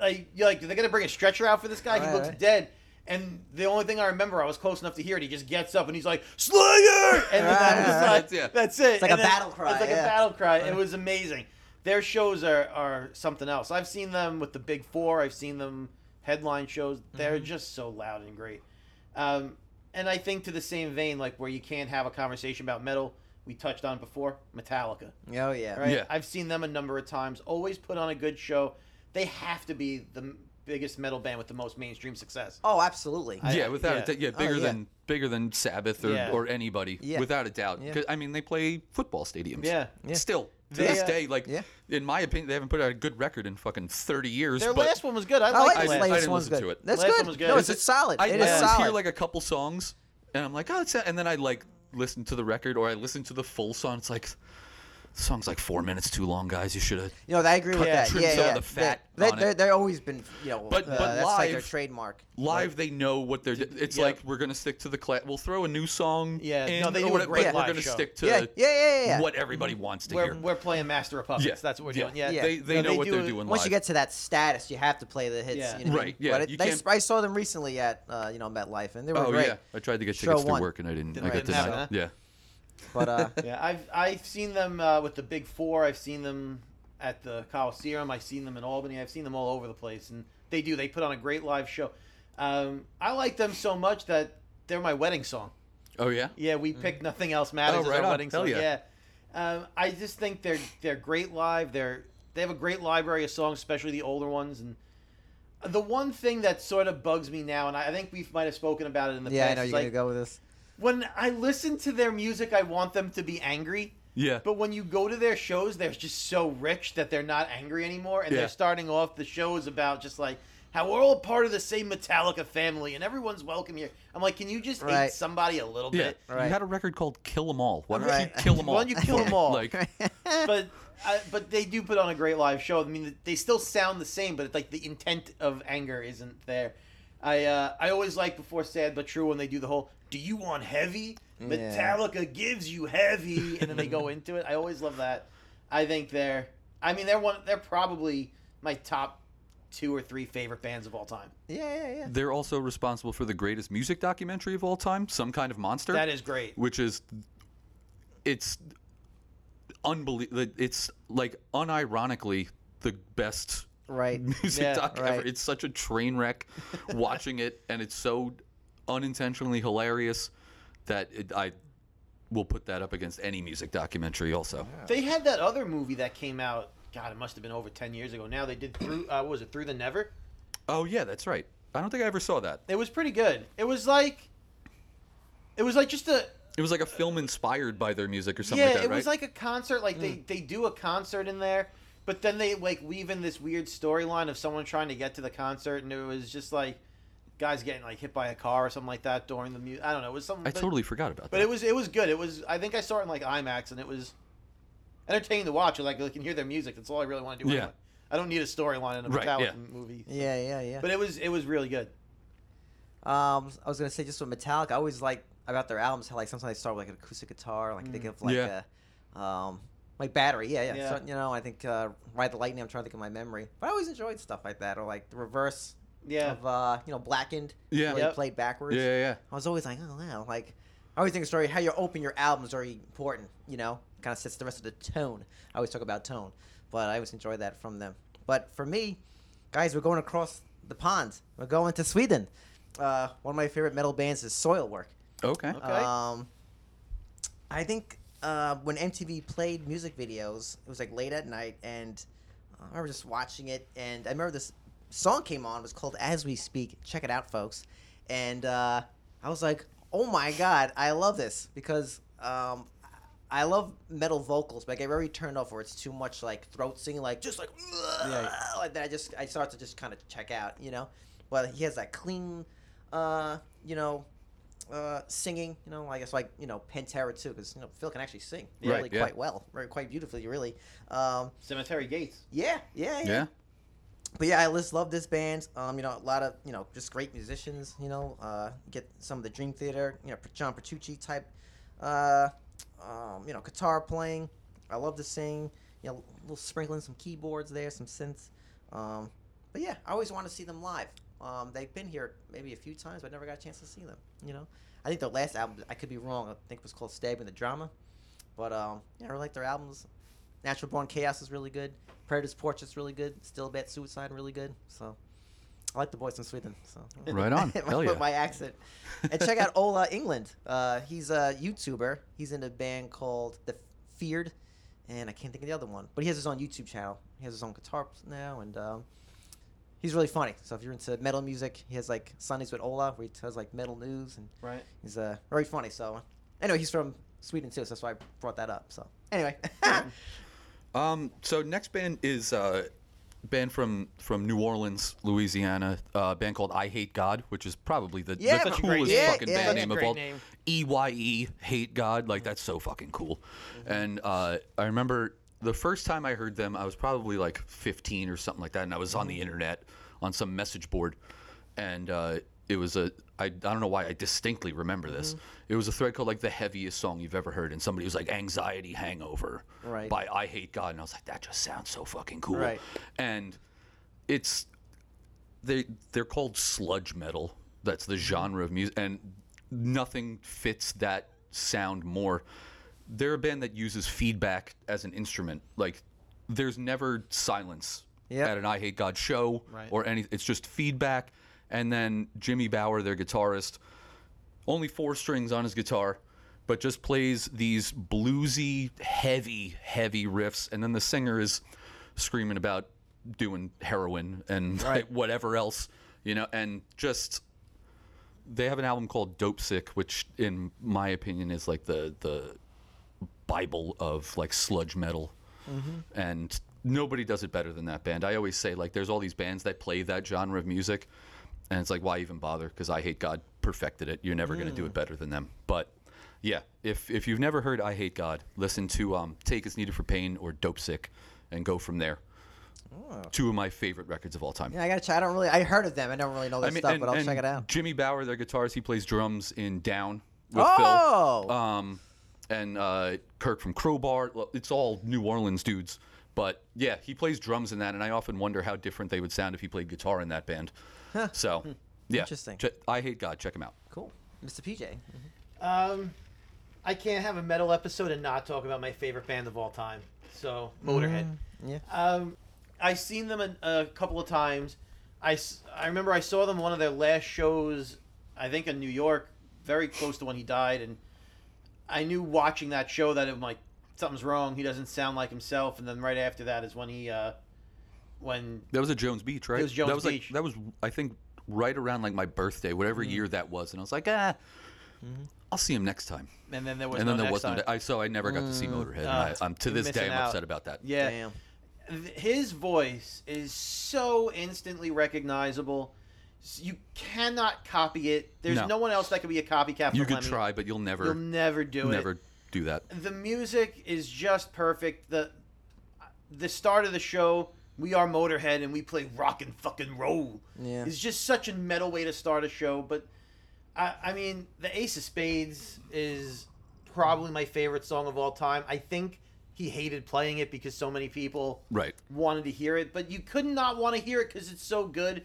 like you're like they're gonna bring a stretcher out for this guy. Right, he looks right. dead. And the only thing I remember, I was close enough to hear it. He just gets up and he's like, "Slayer!" And then that was Right, like, right. Yeah. that's it. It's like And a then- battle cry, It's like yeah. a battle cry. It was amazing. Their shows are, are something else. I've seen them with the Big Four. I've seen them headline shows. They're Mm-hmm. just so loud and great. Um, and I think to the same vein, like where you can't have a conversation about metal, we touched on before, Metallica. Oh yeah. Right? Yeah. I've seen them a number of times. Always put on a good show. They have to be the biggest metal band with the most mainstream success. Oh, absolutely. I- yeah, without yeah. a doubt. Yeah, Oh, bigger yeah. than bigger than Sabbath or, Yeah. or anybody, Yeah. without a doubt. Yeah. 'Cause, I mean, they play football stadiums. Yeah. Yeah. Still to They, this uh, day, like Yeah. in my opinion, they haven't put out a good record in fucking thirty years. Their but last one was good. I I like like this the last I latest didn't one's listen good. to it. That's Last good. one was good. No, Is it's, solid. I, it I just solid. hear like a couple songs, and I'm like, oh, it's and then I like listen to the record or I listen to the full song. It's like. The song's like four minutes too long, guys. You should have. you know, I agree with that. Trim Yeah, yeah. the fat they, they, they're always been, you know, But- uh, but that's like their trademark. Live, they know what they're. It's yeah. like we're gonna stick to the class. We'll throw a new song. Yeah, in, no, they or do a great but we're live gonna show. stick to Yeah, yeah, yeah, yeah, yeah. what everybody wants to We're, hear. we're playing Master of Puppets. Yeah. That's what we're Yeah. doing. Yeah. Yeah. They they No, know they what do they're doing Once live. you get to that status, you have to play the hits. Yeah. You know? Right, yeah, But it, they, I saw them recently at, uh, you know, MetLife, and they were great. oh yeah, I tried to get tickets to work and I didn't. Didn't I got get denied. that. Yeah. But uh, (laughs) Yeah, I've I've seen them uh, with the Big Four. I've seen them at the Coliseum. I've seen them in Albany. I've seen them all over the place, and they do. They put on a great live show. Um, I like them so much that they're my wedding song. Oh yeah. Yeah, we picked "Nothing Else Matters" Oh, as our on. wedding Hell song. yeah. Um, I just think they're they're great live. They're they have a great library of songs, especially the older ones. And the one thing that sort of bugs me now, and I I think we might have spoken about it in the past. yeah, I know you're like gonna go with this. When I listen to their music, I want them to be angry. Yeah. But when you go to their shows, they're just so rich that they're not angry anymore, and Yeah. they're starting off the shows about just like how we're all part of the same Metallica family and everyone's welcome here. I'm like, can you just hate Right. somebody a little Yeah. bit? You Right. had a record called "Kill 'Em All." Why don't Right. (laughs) you kill 'em all? Why don't you kill 'em all? Like, (laughs) but I, but they do put on a great live show. I mean, they still sound the same, but it's like the intent of anger isn't there. I uh, I always like before Sad but True when they do the whole "Do you want heavy?" Yeah. Metallica gives you heavy, and then they go (laughs) into it. I always love that. I think they're. I mean, they're one. They're probably my top two or three favorite bands of all time. yeah, yeah, yeah. they're also responsible for the greatest music documentary of all time, "Some Kind of Monster," That is great. which is it's unbelievable. It's like unironically the best Right. (laughs) music Yeah, doc right. ever. It's such a train wreck (laughs) watching it, and it's so unintentionally hilarious that it, I will put that up against any music documentary. Also, They had that other movie that came out. God, it must have been over ten years ago. Now they did through. Uh, what was it through the Never? oh yeah, that's right. I don't think I ever saw that. It was pretty good. It was like, it was like just a It was like a film inspired by their music or something yeah. like that, it right? was like a concert. Like they they do a concert in there. But then they like weave in this weird storyline of someone trying to get to the concert, and it was just like guys getting like hit by a car or something like that during the music. I don't know. It was something. I but, totally forgot about that. But that. it was it was good. It was. I think I saw it in like IMAX, and it was entertaining to watch. Like I can hear their music. That's all I really want to do. Yeah. anyway. I don't need a storyline in a Right, Metallica yeah. movie. Yeah, yeah, yeah. But it was it was really good. Um, I was gonna say just with Metallica, I always like about their albums how like sometimes they start with like an acoustic guitar, like they give like Yeah. a, um, like battery, yeah, yeah. Yeah. So, you know, I think uh, Ride the Lightning. I'm trying to think of my memory, but I always enjoyed stuff like that, or like the reverse Yeah. of uh, you know, Blackened. Yeah. where Yep. played backwards. yeah, yeah, yeah. I was always like, oh wow, like I always think a story how you open your albums is very important. You know, kind of sets the rest of the tone. I always talk about tone, but I always enjoy that from them. But for me, guys, we're going across the pond. We're going to Sweden. Uh, one of my favorite metal bands is Soilwork. Okay. Okay. Um, I think uh, when MTV played music videos, it was like late at night, and uh, I remember just watching it. And I remember this song came on. It was called "As We Speak." Check it out, folks. And uh, I was like, "Oh my god, I love this!" Because um, I love metal vocals, but I get very turned off where it's too much like throat singing, like just like yeah. (laughs) like that. I just I start to just kind of check out, you know. But he has that clean, uh, you know, uh, singing, you know, I guess like you know Pantera too, because you know Phil can actually sing Right, really yeah. quite well, very quite beautifully, really. Um, Cemetery Gates. yeah, yeah, yeah, Yeah. But yeah, I just love this band. Um, you know, a lot of you know just great musicians. You know, uh, get some of the Dream Theater, you know, John Petrucci type, uh, um, you know, guitar playing. I love to sing. You know, a little sprinkling some keyboards there, some synths. Um, but yeah, I always want to see them live. Um, they've been here maybe a few times, but I never got a chance to see them. You know, I think their last album, I could be wrong. I think it was called "Stabbing the Drama," but um, yeah, I really like their albums. Natural Born Chaos is really good. Predator's Portrait's really good. Steelbath Suicide really good. So I like the boys from Sweden. So Right on. (laughs) Hell yeah. my accent. And check out Ola Englund. Uh, he's a YouTuber. He's in a band called The Feared, and I can't think of the other one. But he has his own YouTube channel. He has his own guitar now, and um, he's really funny. So if you're into metal music, he has like Sundays with Ola, where he tells like metal news, and Right. he's uh, very funny. So anyway, he's from Sweden too, so that's why I brought that up. So anyway, (laughs) Um, so next band is uh, band from from New Orleans, Louisiana. Uh, band called Eyehategod, which is probably the, Yeah, the Such great coolest name. fucking Yeah, yeah. band Such name of all. E Y E Hate God, like that's so fucking cool. And uh, I remember the first time I heard them, I was probably like 15 or something like that, and I was on the mm-hmm. internet on some message board, and uh, it was a I, I don't know why I distinctly remember this. Mm-hmm. It was a thread called like the heaviest song you've ever heard, and somebody was like "Anxiety Hangover" Right. by Eyehategod, and I was like, that just sounds so fucking cool. Right. And it's they they're called sludge metal. That's the mm-hmm. genre of music, and nothing fits that sound more. They're a band that uses feedback as an instrument. Like there's never silence Yep. at an Eyehategod show Right. or any. It's just feedback, and then Jimmy Bower, their guitarist, only four strings on his guitar, but just plays these bluesy, heavy, heavy riffs, and then the singer is screaming about doing heroin and (laughs) like, whatever else, you know, and just they have an album called Dopesick, which in my opinion is like the the bible of like sludge metal. And nobody does it better than that band. I always say like there's all these bands that play that genre of music and it's like why even bother because Eyehategod perfected it. You're never going to do it better than them. But yeah, if if you've never heard Eyehategod, listen to um, Take as Needed for Pain or Dopesick and go from there. Two of my favorite records of all time. yeah, I gotta check. I don't really. I heard of them. I don't really know their stuff, and- but I'll check it out. Jimmy Bower, their guitarist, he plays drums in Down with Oh! Phil. Um, and uh, Kirk from Crowbar. It's all New Orleans dudes. But yeah, he plays drums in that, and I often wonder how different they would sound if he played guitar in that band. So, yeah. Interesting. Che- Eyehategod. Check him out. Cool, Mr. PJ. Um, I can't have a metal episode and not talk about my favorite band of all time. So Motorhead. Yeah. Um, I seen them a, a couple of times. I, I remember I saw them one of their last shows, I think in New York, very close to when he died, and I knew watching that show that I'm like something's wrong. He doesn't sound like himself. And then right after that is when he, uh, when That was at Jones Beach, right? It was Jones that was Beach. Like, that was, I think, right around like my birthday, whatever Mm-hmm. year that was, and I was like, ah, I'll see him next time. and then there was and then no there next was no. time. I so I never got to see Motorhead. and Uh, I, I'm to this day I'm out. upset about that. Yeah. Damn. his voice is so instantly recognizable. S- You cannot copy it. There's No. no, one else that could be a copycat. You for could Lemmy. try, but you'll never, You'll never do it. never do that. the music is just perfect. The the start of the show, we are Motorhead and we play rock and fucking roll. Yeah. It's just such a metal way to start a show. But I, I mean, the Ace of Spades is probably my favorite song of all time. I think he hated playing it because so many people Right. wanted to hear it, but you could not want to hear it because it's so good.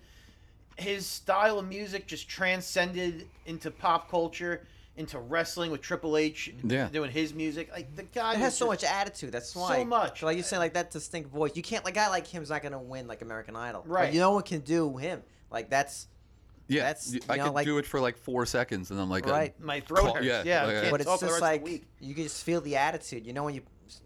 His style of music just transcended into pop culture, into wrestling with Triple H Yeah. doing his music. Like the guy It has so much attitude. That's why so much. Like you saying, like that distinct voice. You can't. Like a guy like him's not gonna win like American Idol. Like, Right. you no one can do him. Like that's. Yeah, That's, I know, could like- do it for like four seconds, and I'm like, Right. My throat hurts. yeah, Yeah, like, I can't But it's just like of the week. you can just feel the attitude. You know when you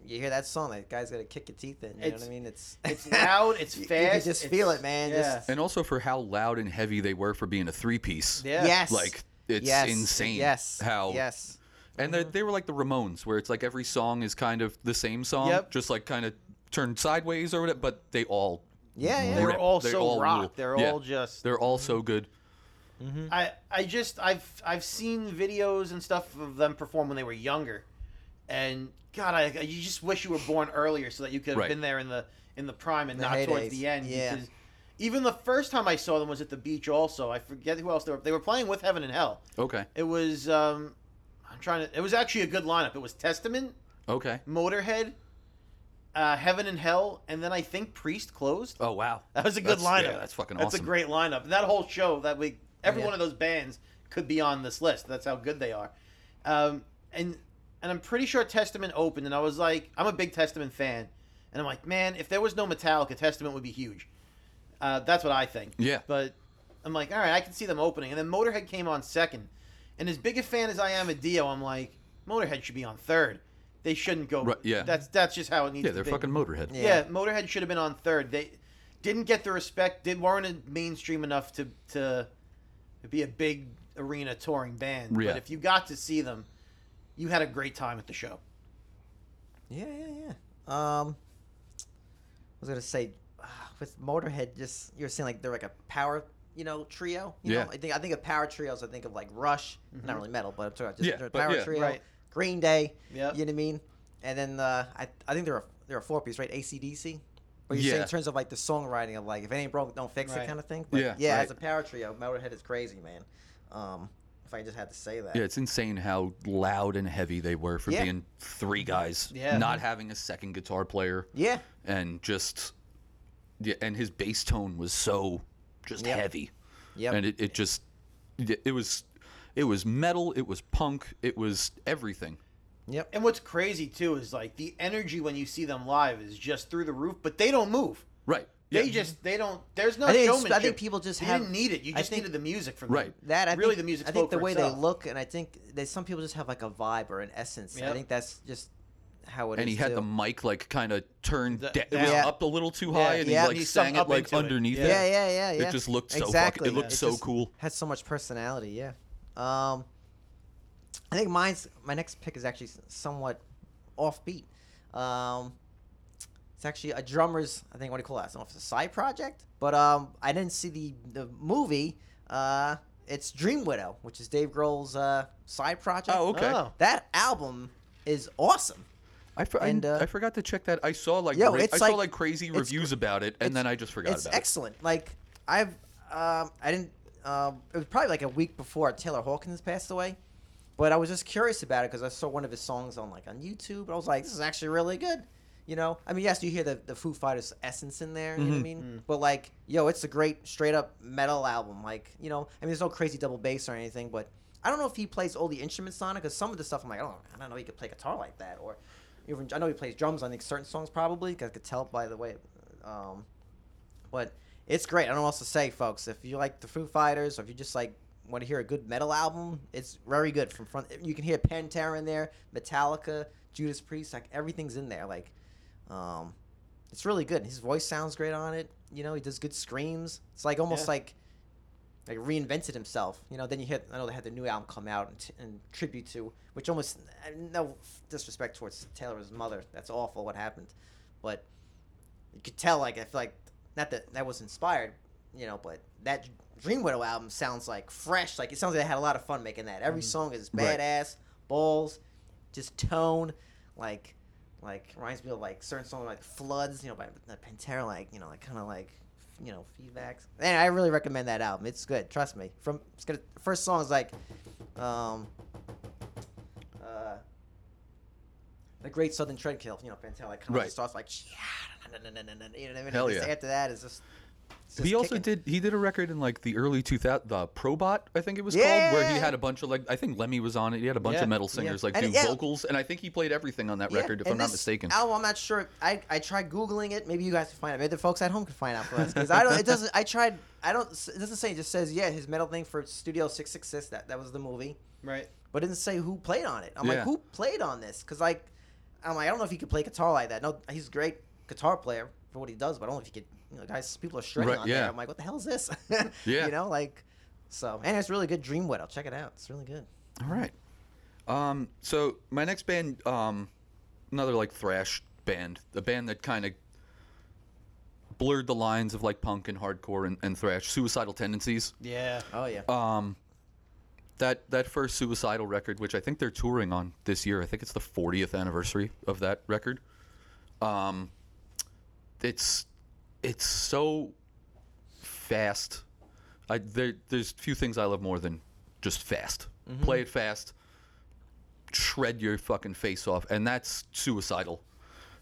you hear that song, that guy's gonna kick your teeth in. You know what I mean? It's (laughs) It's (laughs) loud. It's You- fast. You can just feel it, man. Yeah. Just, and also for how loud and heavy they were for being a three piece. yeah. Yes. Like it's yes. insane. Yes. How Yes. and they they were like the Ramones, where it's like every song is kind of the same song, Yep. just like kind of turned sideways or whatever. But they all Yeah. Yeah. They were all They so all rock. rule. They're Yeah. all just. they're all so mm-hmm. good. Mm-hmm. I I just I've I've seen videos and stuff of them perform when they were younger, and God, I you just wish you were born earlier so that you could have Right. been there in the in the prime and The not towards the end. Yeah. Because even the first time I saw them was at the beach. Also, I forget who else they were. They were playing with Heaven and Hell. Okay. It was um, I'm trying to. It was actually a good lineup. It was Testament, Okay. Motorhead, uh, Heaven and Hell, and then I think Priest closed. Oh wow. That was a good That's- lineup. yeah, that's fucking awesome. That's awesome. a great lineup. And that whole show, that we every Yeah. one of those bands could be on this list. That's how good they are. Um, and and I'm pretty sure Testament opened, and I was like, I'm a big Testament fan, and I'm like, man, if there was no Metallica, Testament would be huge. Uh, that's what I think. Yeah. But I'm like, all right, I can see them opening, and then Motorhead came on second, and as big a fan as I am of Dio, I'm like, Motorhead should be on third. They shouldn't go. Right, yeah. That's that's just how it needs Yeah, to they're be. fucking Motorhead. Yeah. Yeah, Motorhead should have been on third. They didn't get the respect. They weren't a mainstream enough to to be a big arena touring band. Yeah. But if you got to see them, you had a great time at the show. Yeah, yeah, yeah. Um, I was gonna say, uh, with Motorhead, just you're saying like they're like a power, you know, trio. You Yeah. Know? I think I think of power trios. I think of like Rush, not really metal, but I'm talking about just Yeah, they're a but power yeah. trio. Right. Green Day. Yeah. You know what I mean? And then uh, I I think they're a, they're a four piece, right? ACDC. But you're saying in terms of like the songwriting of like if it ain't broke, don't fix it kind of thing. But Yeah, yeah. right. As a power trio, Motorhead is crazy, man. Um, if I just had to say that. Yeah, it's insane how loud and heavy they were for Yeah. being three guys, Yeah. not having a second guitar player, Yeah. and just yeah, and his bass tone was so just Yep. heavy, Yep. and it, it just it it was it was metal, it was punk, it was everything. Yep. And what's crazy too is like the energy when you see them live is just through the roof, but they don't move. Right. They Yeah. just they don't. There's no I think it's- I think people just you have- didn't need it. You just think- needed the music from them. Right. That I really think, the music. I spoke think the for way itself. they look, and I think that some people just have like a vibe or an essence. I think that's just how it is. and he had too. the mic like kind of turned The- da- Yeah. up a little too Yeah, high, and yeah. he like He sang it like into it. underneath Yeah. it. Yeah, yeah, yeah, yeah. It just looked so exactly. fucking. It looked It so cool. Had so much personality. Yeah. Um, I think mine's my next pick is actually somewhat offbeat. Um, it's actually a drummer's. I think what do you call that? I don't know if it's a side project, but um, I didn't see the the movie. Uh, it's Dream Widow, which is Dave Grohl's uh side project. Oh, okay. Oh. That album is awesome. I, for, I- And, uh, I forgot to check that. I saw like Yo, ra- it's I saw like- like crazy reviews about it, and then I just forgot it's about it. excellent. Like I've, um, I didn't. Um, it was probably like a week before Taylor Hawkins passed away, but I was just curious about it because I saw one of his songs on like on YouTube. And I was like, this is actually really good. You know, I mean, yes, you hear the the Foo Fighters essence in there. You know what I Mhm. mean? But like, yo, it's a great straight up metal album. Like, you know, I mean, there's no crazy double bass or anything, but I don't know if he plays all the instruments on it because some of the stuff I'm like, oh, I don't know, he could play guitar like that, or even I know he plays drums on like, certain songs probably. Cause I could tell by the way. Um, but it's great. I don't know what else to say, folks. If you like the Foo Fighters, or if you just like want to hear a good metal album, it's very good. From front, you can hear Pantera in there, Metallica, Judas Priest, like everything's in there. Like, um, it's really good. His voice sounds great on it. You know, he does good screams. It's like almost Yeah. like like reinvented himself. You know, then you hit. I know they had the new album come out and, t- and tribute to, which almost no disrespect towards Taylor's mother. That's awful what happened, but you could tell like I feel like not that that was inspired, you know, but that Dream Widow album sounds like fresh. Like it sounds like they had a lot of fun making that. Every song is Right. badass, balls, just tone, like like reminds me of like certain songs like Floods, you know, by the Pantera, like you know, like kind of like you know feedbacks. And I really recommend that album. It's good. Trust me. From it's gonna first song is like, um, uh, the Great Southern Trendkill. You know, Pantera like kind of Right. starts like, yeah, you know what I mean? Hell yeah. After that is just. It's He also kicking. did. He did a record in like the early 2000, the Probot, I think it was called, where he had a bunch of like. I think Lemmy was on it. He had a bunch Yeah, of metal yeah. singers like And do yeah. vocals, and I think he played everything on that Yeah, record, if and I'm not mistaken. Album, I'm not sure. I, I tried googling it. Maybe you guys can find out. Maybe the folks at home can find out for us because I don't. It doesn't. I tried. I don't. It doesn't say. It just says yeah. His metal thing for Studio Six Six Six. That that was the movie, Right. but it didn't say who played on it. I'm Yeah. like, who played on this? Because like, I'm like, I don't know if he could play guitar like that. No, he's a great guitar player for what he does, but I don't know if he could. You know, guys, people are shredding Right, on yeah. there. I'm like, what the hell is this? (laughs) Yeah. You know, like, so and it's really good. Dream Widow. Check it out. It's really good. All right. Um, so my next band, um, another like thrash band, a band that kind of blurred the lines of like punk and hardcore and, and thrash, Suicidal Tendencies. Yeah. Oh yeah. Um, that that first Suicidal record, which I think they're touring on this year. I think it's the 40th anniversary of that record. Um, it's it's so fast. I there there's few things I love more than just fast. Mm-hmm. Play it fast, shred your fucking face off, and that's suicidal.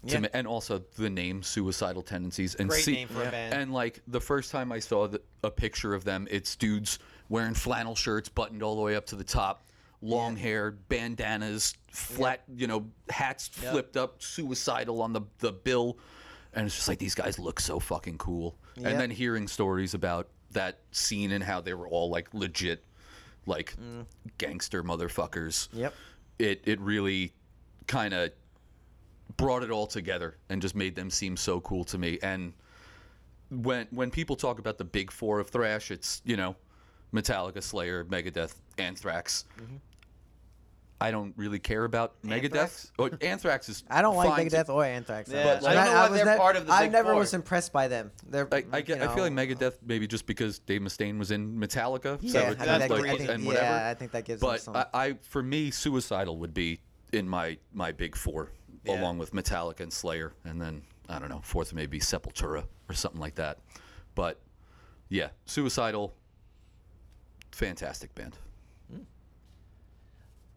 To Yeah. me, and also the name suicidal tendencies and Great see, name for a band. and like the first time I saw the, a picture of them, it's dudes wearing flannel shirts buttoned all the way up to the top, long hair, bandanas, flat, you know, hats Yep. flipped up, suicidal on the the bill, and it's just like these guys look so fucking cool. Yeah. And then hearing stories about that scene and how they were all like legit, like gangster motherfuckers. Yep. It it really kind of brought it all together and just made them seem so cool to me. And when when people talk about the big four of thrash, it's you know Metallica, Slayer, Megadeth, Anthrax. Mm-hmm. I don't really care about Anthrax? Megadeth. Oh, (laughs) Anthrax is I don't like fine to- Megadeth or Anthrax. Yeah, But, I don't know why was they're nev- part of the I Big never Four. was impressed by them. They're, I, I, get, you I feel like know, Megadeth maybe just because Dave Mustaine was in Metallica, so Yeah, I it- think that's that, like, I think, and whatever. yeah, I think that gives them but some. I, I, for me, Suicidal would be in my my big four, Yeah. along with Metallica and Slayer, and then I don't know, fourth maybe Sepultura or something like that. But yeah, Suicidal, fantastic band.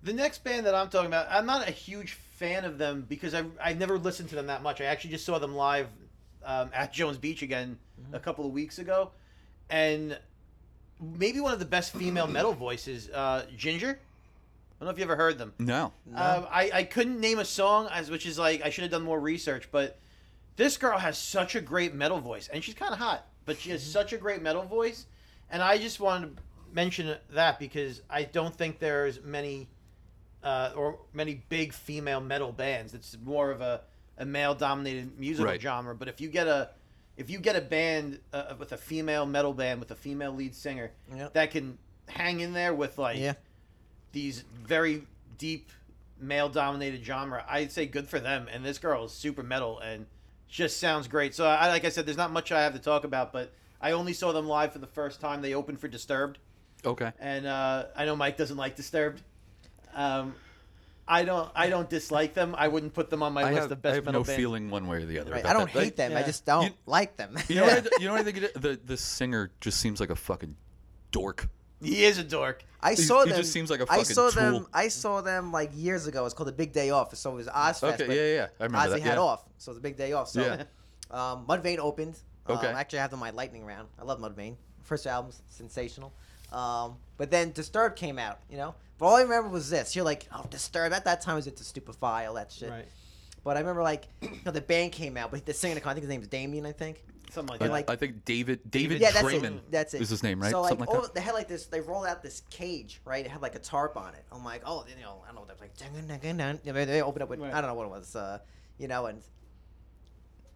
The next band that I'm talking about, I'm not a huge fan of them because I I never listened to them that much. I actually just saw them live um, at Jones Beach again a couple of weeks ago, and maybe one of the best female metal voices, uh, Jinjer. I don't know if you ever heard them. No, Um, I, I couldn't name a song, as which is like I should have done more research, but this girl has such a great metal voice, and she's kind of hot, but she has such a great metal voice, and I just wanted to mention that because I don't think there's many, uh, or many big female metal bands. It's more of a, a male-dominated musical Right. genre. But if you get a if you get a band uh, with a female metal band with a female lead singer Yep. that can hang in there with like yeah. these very deep male dominated genre i'd say good for them and this girl is super metal and just sounds great so i like i said there's not much i have to talk about but i only saw them live for the first time they opened for disturbed okay, and uh, i know mike doesn't like disturbed um, i don't i don't dislike them i wouldn't put them on my I list have, of best I have metal no bands feeling one way or the other. Right. about I don't that. Like, hate them. I just don't You- like them. You know, what I, (laughs) you know what I think? It is? The the singer just seems like a fucking dork. he is a dork I He- saw he them. just seems like a I fucking I saw tool. them. I saw them like years ago. It's called the Big Day Off. So it was Ozzfest. Okay, yeah, yeah, yeah. I remember Ozzy that. had yeah. off. So it was a Big Day Off. So Yeah. um, Mudvayne opened. Okay. Um, actually, I have them on my lightning round. I love Mudvayne. First album's sensational. Um, but then Disturbed came out. You know. But all I remember was this. You're like, oh, Disturbed. At that time, was it was into Stupefy, all that shit. right But I remember like, (clears throat) you know, the band came out, but the singer, I think his name's Damien, I think. something like I, that like- I think David David Yeah, that's Draymond it. That's it. is his name, right? So like, Something like oh, that. they had like this. They rolled out this cage, right? It had like a tarp on it. I'm like, oh, you know, I don't know. They're like, dun, dun, dun, dun. You know, they open up with Right. I don't know what it was, uh, you know, and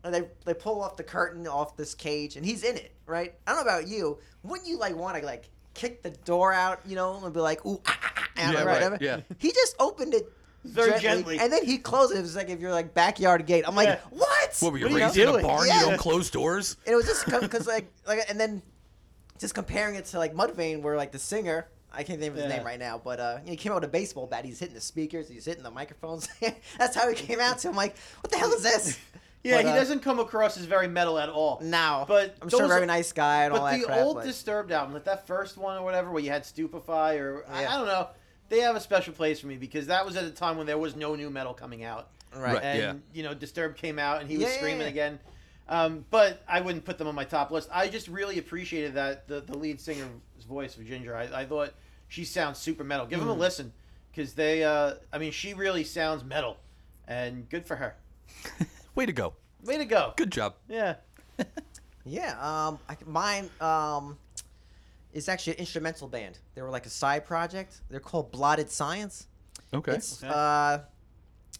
and they they pull off the curtain off this cage, and he's in it, right? I don't know about you. Wouldn't you like want to like kick the door out, you know, and be like, ooh, ah, ah, ah, ah, Yeah, or right, yeah. He just opened it. Very gently. and then he closed it. It was like if you're like backyard gate. I'm like, Yeah. what? what? What were you What are you raised in a doing? barn? Yeah. You don't close doors. And it was just because like like and then just comparing it to like Mudvayne, where like the singer. I can't think of his Yeah. name right now, but uh, he came out with a baseball bat. He's hitting the speakers. He's hitting the microphones. (laughs) That's how he came out to. I'm like, what the hell is this? Yeah, But, he uh, doesn't come across as very metal at all. No, But I'm sure those- very nice guy and all that. But the crap. old but- Disturbed album, like that first one or whatever, where you had Stupefy or I, Yeah. I don't know, they have a special place for me because that was at a time when there was no new metal coming out, right. Right. and yeah. you know Disturbed came out and he was Yeah, yeah, screaming yeah. again. Um, but I wouldn't put them on my top list. I just really appreciated that the the lead singer's voice of Jinjer. I, I thought she sounds super metal. Give them a listen because they, uh, I mean, she really sounds metal, and good for her. (laughs) Way to go. Way to go. Good job. Yeah. (laughs) Yeah, um, I, mine um, is actually an instrumental band. They were like a side project. They're called Blotted Science. Okay. It's Okay. uh,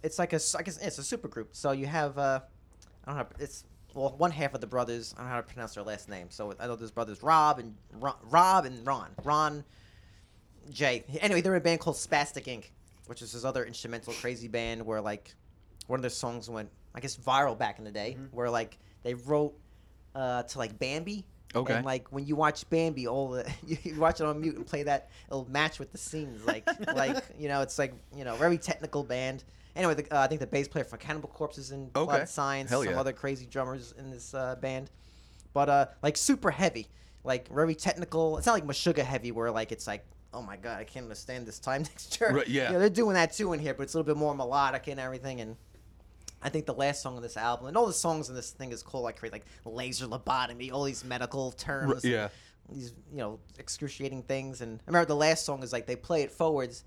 it's like a s- I guess it's a super group. So you have uh, I don't know. It's well, one half of the brothers. I don't know how to pronounce their last name. So I know there's brothers Rob and Ron, Rob and Ron. Ron, Jay. Anyway, they're in a band called Spastic Ink, which is this other instrumental crazy band where like one of their songs went I guess viral back in the day. Mhm. Where like they wrote uh, to like Bambi. Okay. And like when you watch Bambi, all the (laughs) you, you watch it on mute and play that, it'll match with the scenes. Like (laughs) like you know, it's like you know, very technical band. Anyway, the, uh, I think the bass player for Cannibal Corpse is in Okay. Blotted Science. Hell some yeah. other crazy drummers in this uh, band, but uh, like super heavy, like very technical. It's not like Meshuggah heavy, where like it's like. Oh my god, I can't understand this time (laughs) mixture. Right, yeah. You know, they're doing that too in here, but it's a little bit more melodic and everything. And I think the last song on this album, and all the songs in this thing is cool, like create like laser lobotomy, all these medical terms, yeah. these you know excruciating things. And I remember the last song is like they play it forwards,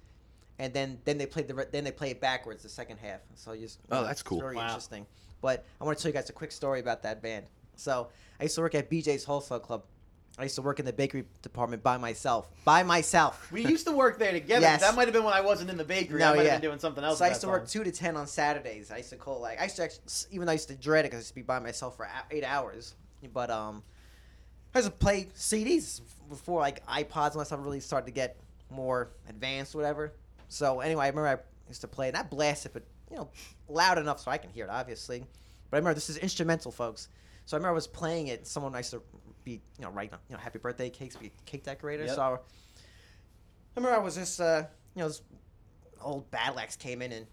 and then then they play the re- then they play it backwards the second half. So you just Oh, you know, that's cool. very Wow. interesting. But I want to tell you guys a quick story about that band. So I used to work at BJ's Wholesale Club. I used to work in the bakery department by myself. By myself. We used to work there together. Yes. That might have been when I wasn't in the bakery. No, I might yeah. have been doing something else. So I used to that work two to ten on Saturdays. I used to call like I used to actually, even though I used to dread it because I used to be by myself for eight hours. But um, I used to play CDs before like iPods unless I really started to get more advanced, or whatever. So anyway, I remember I used to play and I blasted, but you know, loud enough so I can hear it, obviously. But I remember this is instrumental, folks. So I remember I was playing it. Someone used to be, you know, writing, you know, happy birthday cakes, be a cake decorator. Yep. So I remember I was just, uh, you know, this old battle axe came in and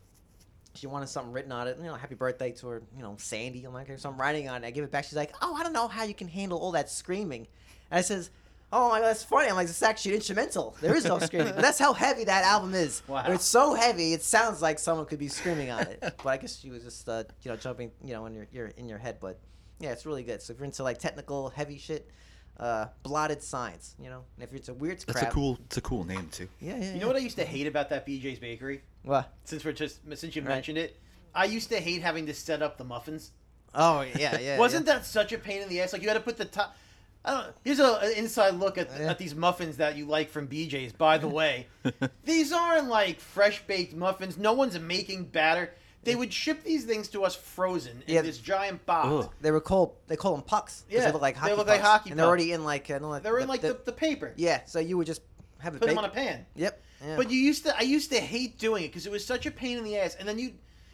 she wanted something written on it. You know, happy birthday to her, you know, Sandy. I'm like, so I'm writing on it. I give it back. She's like, oh, I don't know how you can handle all that screaming. And I says, oh my god, that's funny. I'm like, it's actually instrumental. There is no (laughs) screaming. But that's how heavy that album is. Wow. It's so heavy, it sounds like someone could be screaming on it. But I guess she was just, uh, you know, jumping, you know, in your, your in your head. But yeah, it's really good. So if you're into like technical, heavy shit, uh, blotted science, you know, and if it's a into weird That's crap, a cool. It's a cool name too. Yeah, yeah. You know what I used to hate about that BJ's Bakery? What? Since we're just since you Right. mentioned it, I used to hate having to set up the muffins. Oh yeah, yeah. (laughs) Wasn't that such a pain in the ass? Like you had to put the top. I don't. Here's a, an inside look at, Yeah. at these muffins that you like from BJ's. By the (laughs) way, these aren't like fresh baked muffins. No one's making batter. They would ship these things to us frozen in Yeah. this giant box. Ugh. They were called. They call them pucks. 'cause Yeah, they look like they hockey look like pucks, hockey and they're pucks. already in like. Uh, no, They're in like the, the paper. Yeah, so you would just have it. Put them on a pan. Yep. Yeah. But you used to, I used to hate doing it because it was such a pain in the ass. And then you,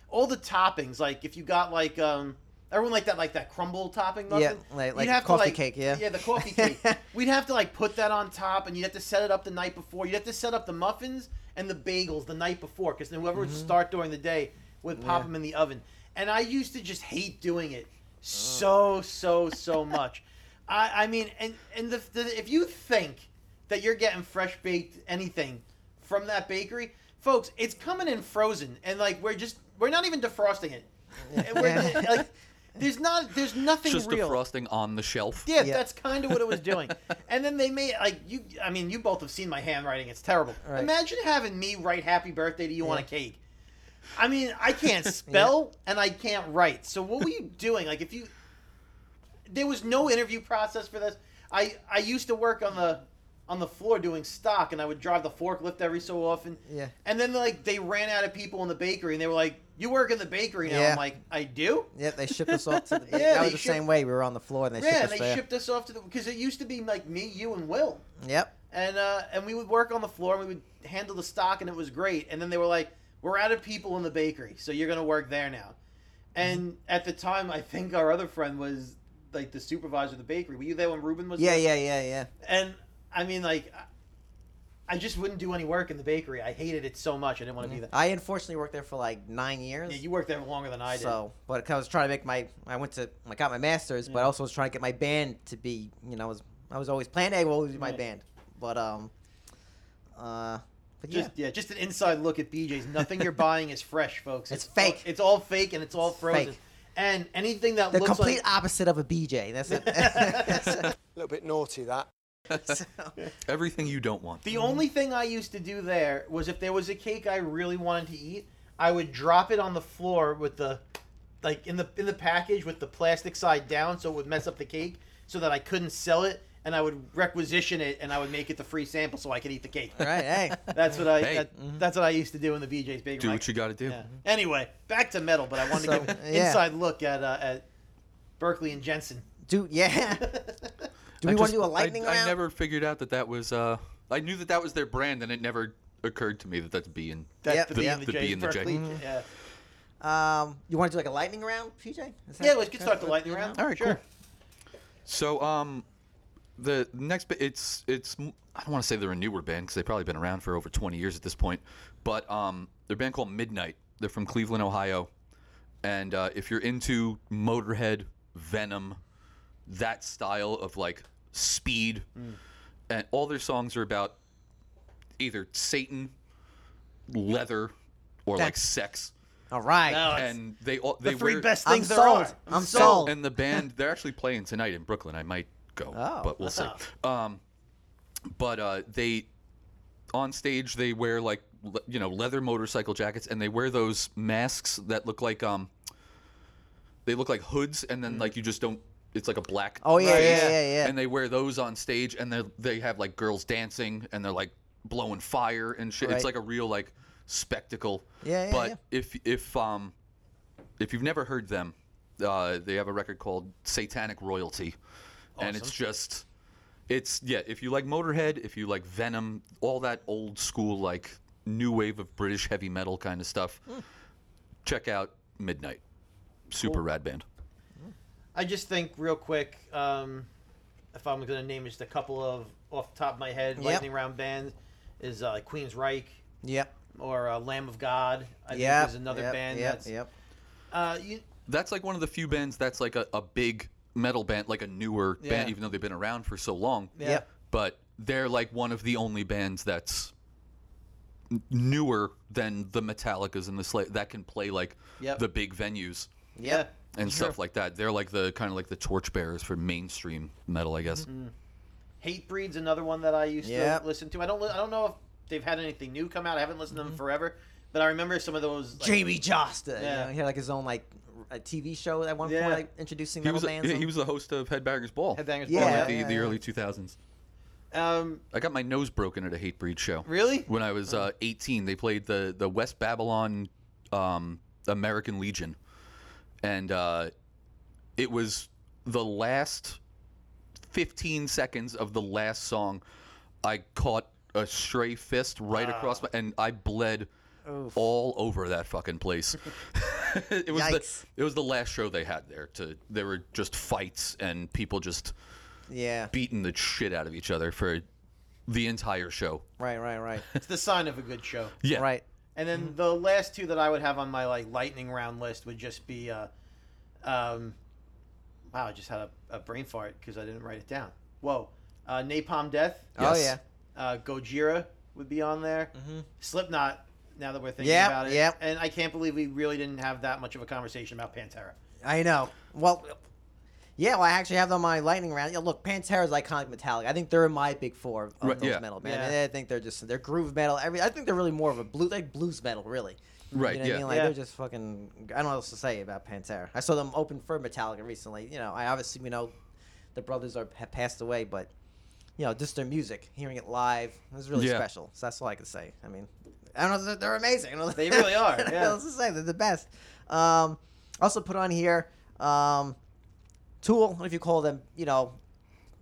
all the toppings, like if you got like, um, everyone like that, like that crumble topping muffin. Yeah, like- you'd like have to, coffee like- cake, yeah. Yeah, the coffee cake. (laughs) We'd have to like put that on top, and you'd have to set it up the night before. You'd have to set up the muffins and the bagels the night before, because then whoever would start during the day would pop. Yeah. them in the oven. And I used to just hate doing it so, so, so much. I, I mean, and and the, the if you think that you're getting fresh baked anything from that bakery, folks, it's coming in frozen, and like we're just we're not even defrosting it. And we're, like, there's not there's nothing Just real. defrosting on the shelf. Yeah, Yeah. that's kind of what it was doing. (laughs) and then they made like you. I mean, you both have seen my handwriting; it's terrible. Right. Imagine having me write "Happy Birthday" to you on a cake. I mean, I can't (laughs) spell and I can't write. So what were you (laughs) doing? Like, if you there was no interview process for this. I I used to work on the on the floor doing stock, and I would drive the forklift every so often. Yeah. And then like they ran out of people in the bakery, and they were like, "You work in the bakery now?" Yeah. I'm like, "I do." Yeah, they shipped us off to the. (laughs) Yeah, that was the shipped- same way. We were on the floor and they yeah, shipped us they there. shipped us off to the because it used to be like me, you, and Will, Yep. and uh, and we would work on the floor and we would handle the stock, and it was great. And then they were like, "We're out of people in the bakery, so you're gonna work there now." And at the time, I think our other friend was like the supervisor of the bakery. Were you there when Ruben was? Yeah, there? yeah, yeah, yeah. And I mean, like, I- just wouldn't do any work in the bakery. I hated it so much. I didn't want to be there. I unfortunately worked there for like nine years. Yeah, you worked there longer than I did. So, but 'cause I was trying to make my, I went to, I got my master's, but I also was trying to get my band to be, you know, I was, I was always planning, hey, well, always be my Right. band, but um, uh, but Just yeah, yeah. just an inside look at BJ's. Nothing you're (laughs) buying is fresh, folks. It's all- fake. it's all fake and it's all frozen. fake. And anything that looks. the looks complete like opposite of a BJ. That's it. (laughs) (laughs) A little bit naughty that. So- Everything you don't want. the only thing I used to do there was if there was a cake I really wanted to eat, I would drop it on the floor with the like in the in the package with the plastic side down so it would mess up the cake so that I couldn't sell it and I would requisition it and I would make it the free sample so I could eat the cake. All right, hey, (laughs) That's what I Hey. that, that's what I used to do in the BJ's bakery. Do Like, what you got to do. Yeah. Anyway, back to metal, but I wanted So, to give an yeah. inside look at uh, at Berkley and Jensen. do yeah. (laughs) Do I we want to do a lightning I, round? I never figured out that that was. Uh, I knew that that was their brand, and it never occurred to me that that's B and That's Yep, the the- B and the, the J. B and the J. Berkley. Mhm. Yeah. Um, you want to do like a lightning round, PJ? Yeah, let's get that's start the lightning round. All right, sure. cool. So, um, the next bit, it's it's I don't want to say they're a newer band because they've probably been around for over 20 years at this point, but um, they're a band called Midnight. They're from Cleveland, Ohio, and uh, if you're into Motorhead, Venom, that style of like speed, and all their songs are about either Satan, leather, or like sex, All right. No, and they all they the three wear, best I'm things there sold. are. I'm sold. and the band they're actually playing tonight in Brooklyn. I might go, Oh. but we'll see. Um, but uh, they on stage they wear like le- you know leather motorcycle jackets, and they wear those masks that look like um they look like hoods, and then like you just don't. It's like a black. Oh yeah, yeah, yeah. yeah. And they wear those on stage, and they they have like girls dancing, and they're like blowing fire and shit. It's like a real like spectacle. Yeah, yeah, But yeah. if if um if you've never heard them, uh, they have a record called Satanic Royalty, and it's just it's yeah. If you like Motorhead, if you like Venom, all that old school like new wave of British heavy metal kind of stuff, Hmm. check out Midnight. Super rad band. I just think real quick, um, if I'm going to name just a couple of off the top of my head Yep. lightning round bands, is uh, Queensryche Yep. or uh, Lamb of God. I Yep. think is another yep, band Yep. that's Yep. uh, you, That's like one of the few bands that's like a, a big metal band, like a newer Yeah. band, even though they've been around for so long. yeah. Yep. but they're like one of the only bands that's n- newer than the Metallicas and the Slay that can play like Yep. the big venues Yeah. and Sure. stuff like that. They're like the kind of like the torchbearers for mainstream metal, I guess. Mm-hmm. Hatebreed's another one that I used Yep. to listen to. I don't li- I don't know if they've had anything new come out. I haven't listened to them forever, but I remember some of those. Like, Jamey Jasta. Yeah. You know, he had like his own like a TV show at one Yeah. point, like introducing He metal was a, bands. he, and- he was the host of Headbangers Ball. Headbangers Yeah, Ball, in yeah, the, yeah, the yeah. early 2000s. Um, I got my nose broken at a Hatebreed show. really? When I was uh, 18, they played the the West Babylon um, American Legion, and uh, it was the last 15 seconds of the last song. I caught a stray fist right across my, and I bled Oof. all over that fucking place. (laughs) it was the it was the last show they had there. To there were just fights and people just yeah. beating the shit out of each other for the entire show. Right. Right. Right. (laughs) It's the sign of a good show. Yeah, Right. And then the last two that I would have on my like lightning round list would just be, uh, um, wow, I just had a, a brain fart because I didn't write it down. Whoa, uh, Napalm Death, Oh Yes. yeah. uh, Gojira would be on there. Mhm. Slipknot. Now that we're thinking Yep, about it, yep. and I can't believe we really didn't have that much of a conversation about Pantera. I know. Well, yeah. Well, I actually have them on my lightning round. Yeah, look, Pantera's iconic metallic. I think they're in my big four of Right, those yeah. metal bands. Yeah. And I think they're just they're groove metal. Every I think they're really more of a blue like blues metal, really. Right, You know what yeah. I mean? Like Yeah. they're just fucking. I don't know what else to say about Pantera. I saw them open for Metallica recently. You know, I obviously you know the brothers are have passed away, but you know, just their music, hearing it live, it was really Yeah. special. So that's all I can say. I mean, I don't know. They're amazing. I (laughs) don't They really are, I don't know yeah. what else to say. They're the best. Um, also put on here, um, Tool, what if you call them, you know,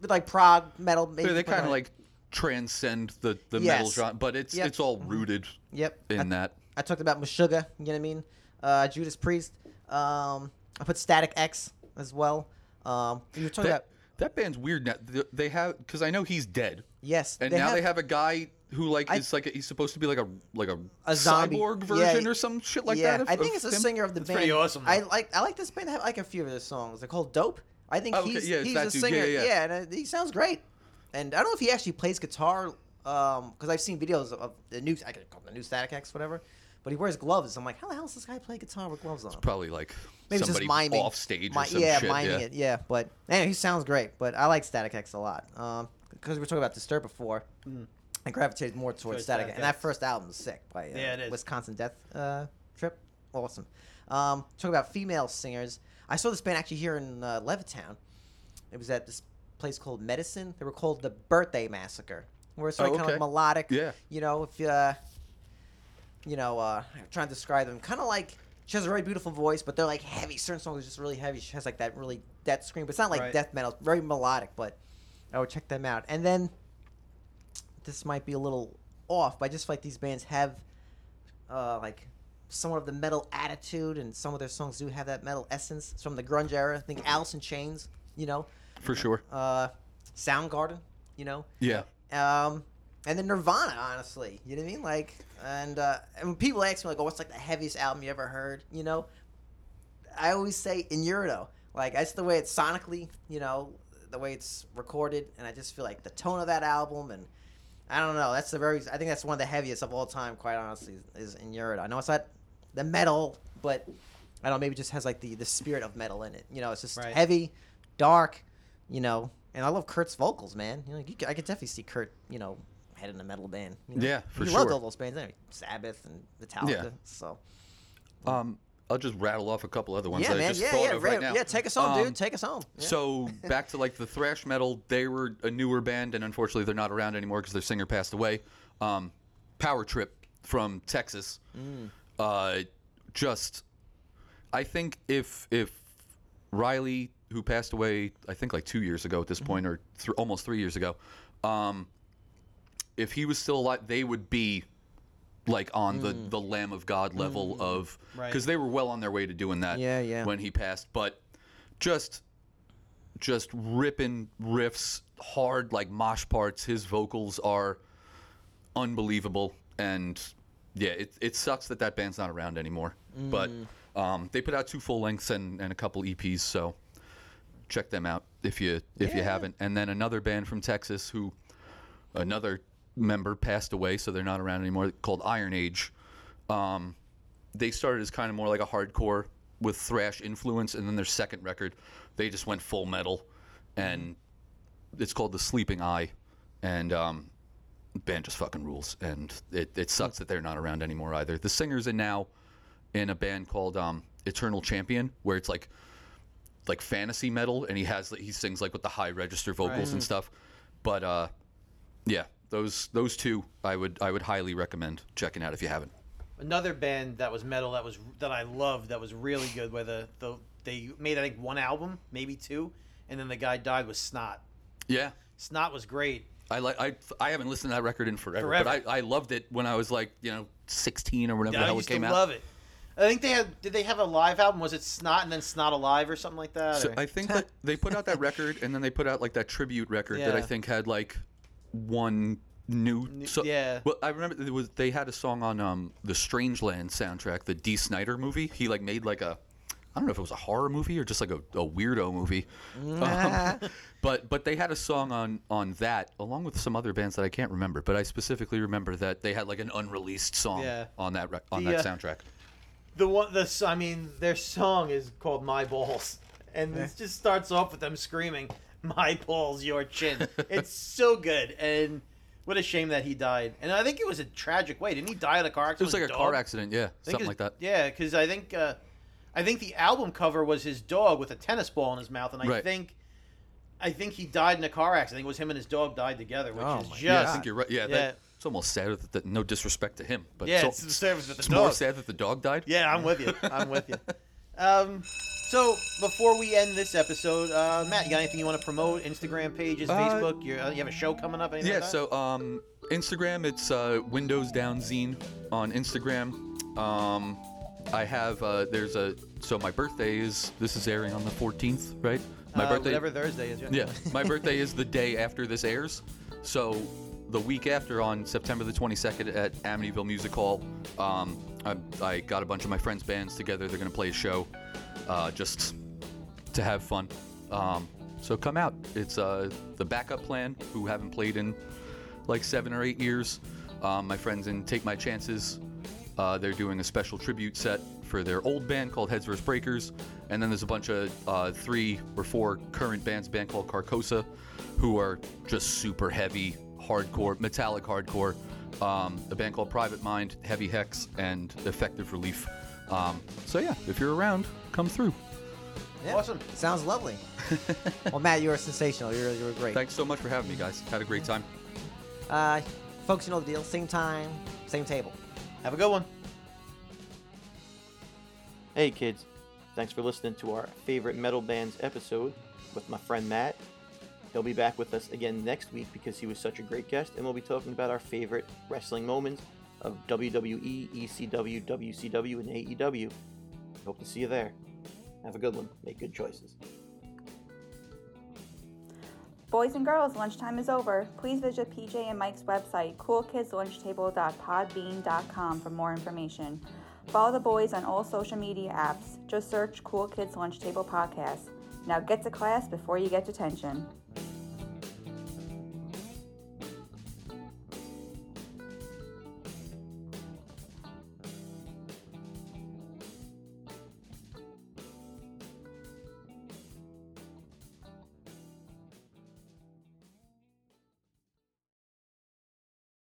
like prog metal. maybe they, they kind of like transcend the, the Yes. metal genre, but it's Yep. it's all rooted Yep. in I, that. I talked about Meshuggah. You know what I mean? Uh, Judas Priest. Um, I put Static X as well. Um, you were talking That, about that band's weird now. They have because I know he's dead, yes, and now they have a guy who like I- is like a, he's supposed to be like a like a, A zombie. cyborg Yeah, version or some shit like yeah, that. of- I think it's a singer of the That's band. pretty awesome, I like I like this band. I like a few of their songs. They're called Dope. I think Oh, okay, he's yeah, he's that a dude. singer. Yeah, yeah, yeah. and uh, he sounds great. And I don't know if he actually plays guitar, um, because I've seen videos of the new I could call it the new Static X, whatever. But he wears gloves. I'm like, how the hell does this guy play guitar with gloves on? Probably like Maybe it's somebody just miming off stage Mi- or some yeah, shit. miming yeah. it. Yeah, but anyway, he sounds great. But I like Static X a lot. Um, because we were talking about Disturb before. I gravitated more towards Towards Static, Static and that first album is sick by uh, Yeah, it is. Wisconsin Death uh, Trip. Awesome. Um, talking about female singers, I saw this band actually here in uh, Levittown. It was at this place called Medicine. They were called the Birthday Massacre. Where it's sort Oh, of kind of like melodic. Yeah. You know, if you, uh, you know, uh, I'm trying to describe them, kind of like she has a very beautiful voice, but they're like heavy. Certain songs are just really heavy. She has like that really death scream, but it's not like Right. death metal. It's very melodic, but I would check them out. And then this might be a little off, but I just feel like these bands have uh, like somewhat of the metal attitude, and some of their songs do have that metal essence. It's from the grunge era. I think Alice in Chains, you know, for sure. uh, Soundgarden, you know, Yeah. um, and then Nirvana, honestly, you know what I mean? Like, and uh, and when people ask me like, "Oh, what's like the heaviest album you ever heard?" You know, I always say In Inurdo. Like that's the way it's sonically, you know, the way it's recorded, and I just feel like the tone of that album, and I don't know. That's the very. I think that's one of the heaviest of all time, quite honestly, is In Utero. I know it's not the metal, but I don't know. Maybe it just has like the the spirit of metal in it. You know, it's just Right. heavy, dark. You know, and I love Kurt's vocals, man. You know, you, c- I could definitely see Kurt. You know, head in a metal band. You know? Yeah, for he loved all those bands anyway. Sabbath and Metallica. Yeah. So Um, I'll just rattle off a couple other ones yeah, that I man. just Yeah, thought yeah, of right, now. yeah. Take us home, Um, dude. Take us home. Yeah. So (laughs) back to like the thrash metal, they were a newer band, and unfortunately they're not around anymore because their singer passed away. Um, Power Trip from Texas, Mm. uh, just I think if if Riley, who passed away, I think like two years ago at Mm-hmm. this point, or th- almost three years ago, um, if he was still alive, they would be like on the Mm. the Lamb of God level of Right. because they were well on their way to doing that Yeah, yeah. when he passed, but just just ripping riffs hard like mosh parts. His vocals are unbelievable, and yeah, it it sucks that that band's not around anymore. But um, they put out two full lengths and, and a couple EPs, so check them out if you if you haven't. And then another band from Texas who another member passed away, so they're not around anymore. Called Iron Age. Um, they started as kind of more like a hardcore with thrash influence, and then their second record, they just went full metal, and it's called The Sleeping Eye, and um, the band just fucking rules, and it, it sucks that they're not around anymore either. The singer's in now in a band called um, Eternal Champion, where it's like like fantasy metal, and he has he sings like with the high register vocals and stuff. But uh, yeah, those those two I would I would highly recommend checking out if you haven't. Another band that was metal that was that I loved that was really good. Where the, the they made I think one album, maybe two, and then the guy died was Snot. Yeah, Snot was great. I like I I haven't listened to that record in forever, Forever. but I, I loved it when I was like you know 16 or whatever the hell it came out. I love it. I think they had. Did they have a live album? Was it Snot and then Snot Alive or something like that? So I think that they put out that record and then they put out like that tribute record that I think had like one new. New- So, yeah. Well, I remember there was they had a song on um the Strangeland soundtrack, the Dee Snider movie. He like made like a. I don't know if it was a horror movie or just like a, a weirdo movie, um, (laughs) but but they had a song on on that along with some other bands that I can't remember. But I specifically remember that they had like an unreleased song Yeah. on that rec- on The, that uh, soundtrack. the one, the i mean, their song is called "My Balls," and it just starts off with them screaming, "My balls, your chin." it's so good, and what a shame that he died. And I think it was a tragic way. Didn't he die in a car accident? It was like a his car accident, yeah, something like that. Yeah, because I think uh, I think the album cover was his dog with a tennis ball in his mouth, and I Right. think I think he died in a car accident. I think it was him and his dog died together, which Oh is my just Yeah, I think you're right. Yeah, Yeah. that, it's almost sad that, that no disrespect to him, but Yeah, so- it's the service with the it's more sad that the dog died. Yeah, I'm with you. I'm with you. (laughs) Um, so before we end this episode, uh, Matt, you got anything you want to promote? Instagram pages, Uh, Facebook? You're, uh, you have a show coming up? anything Yeah, like that? so um, Instagram, it's uh, Windows Down Zine on Instagram. Um, I have uh, there's a so my birthday is this is airing on the 14th, right? My birthday. whatever Thursday is. Yeah, (laughs) my birthday is the day after this airs. So the week after, on September the 22nd at Amityville Music Hall, um, I, I got a bunch of my friends' bands together. They're going to play a show uh, just to have fun. Um, so come out. It's uh, the backup plan, who haven't played in like seven or eight years. Um, my friends in Take My Chances, uh, they're doing a special tribute set for their old band called Heads vs. Breakers. And then there's a bunch of uh, three or four current bands, band called Carcosa, who are just super heavy, hardcore, metallic hardcore. Um, a band called Private Mind, Heavy Hex, and Effective Relief. Um, so yeah, if you're around, come through. Yeah. Awesome. Sounds lovely. (laughs) well, Matt, you were sensational. You're, you were great. Thanks so much for having me, guys. Had a great time. Uh, folks, you know the deal. Same time, same table. Have a good one. Hey kids, thanks for listening to our favorite metal bands episode with my friend Matt. He'll be back with us again next week because he was such a great guest, and we'll be talking about our favorite wrestling moments of WWE, ECW, WCW, and AEW. Hope to see you there. Have a good one. Make good choices. Boys and girls, lunchtime is over. Please visit PJ and Mike's website, coolkidslunchtable.podbean.com for more information. Follow the boys on all social media apps. Just search Cool Kids Lunch Table Podcast. Now get to class before you get detention.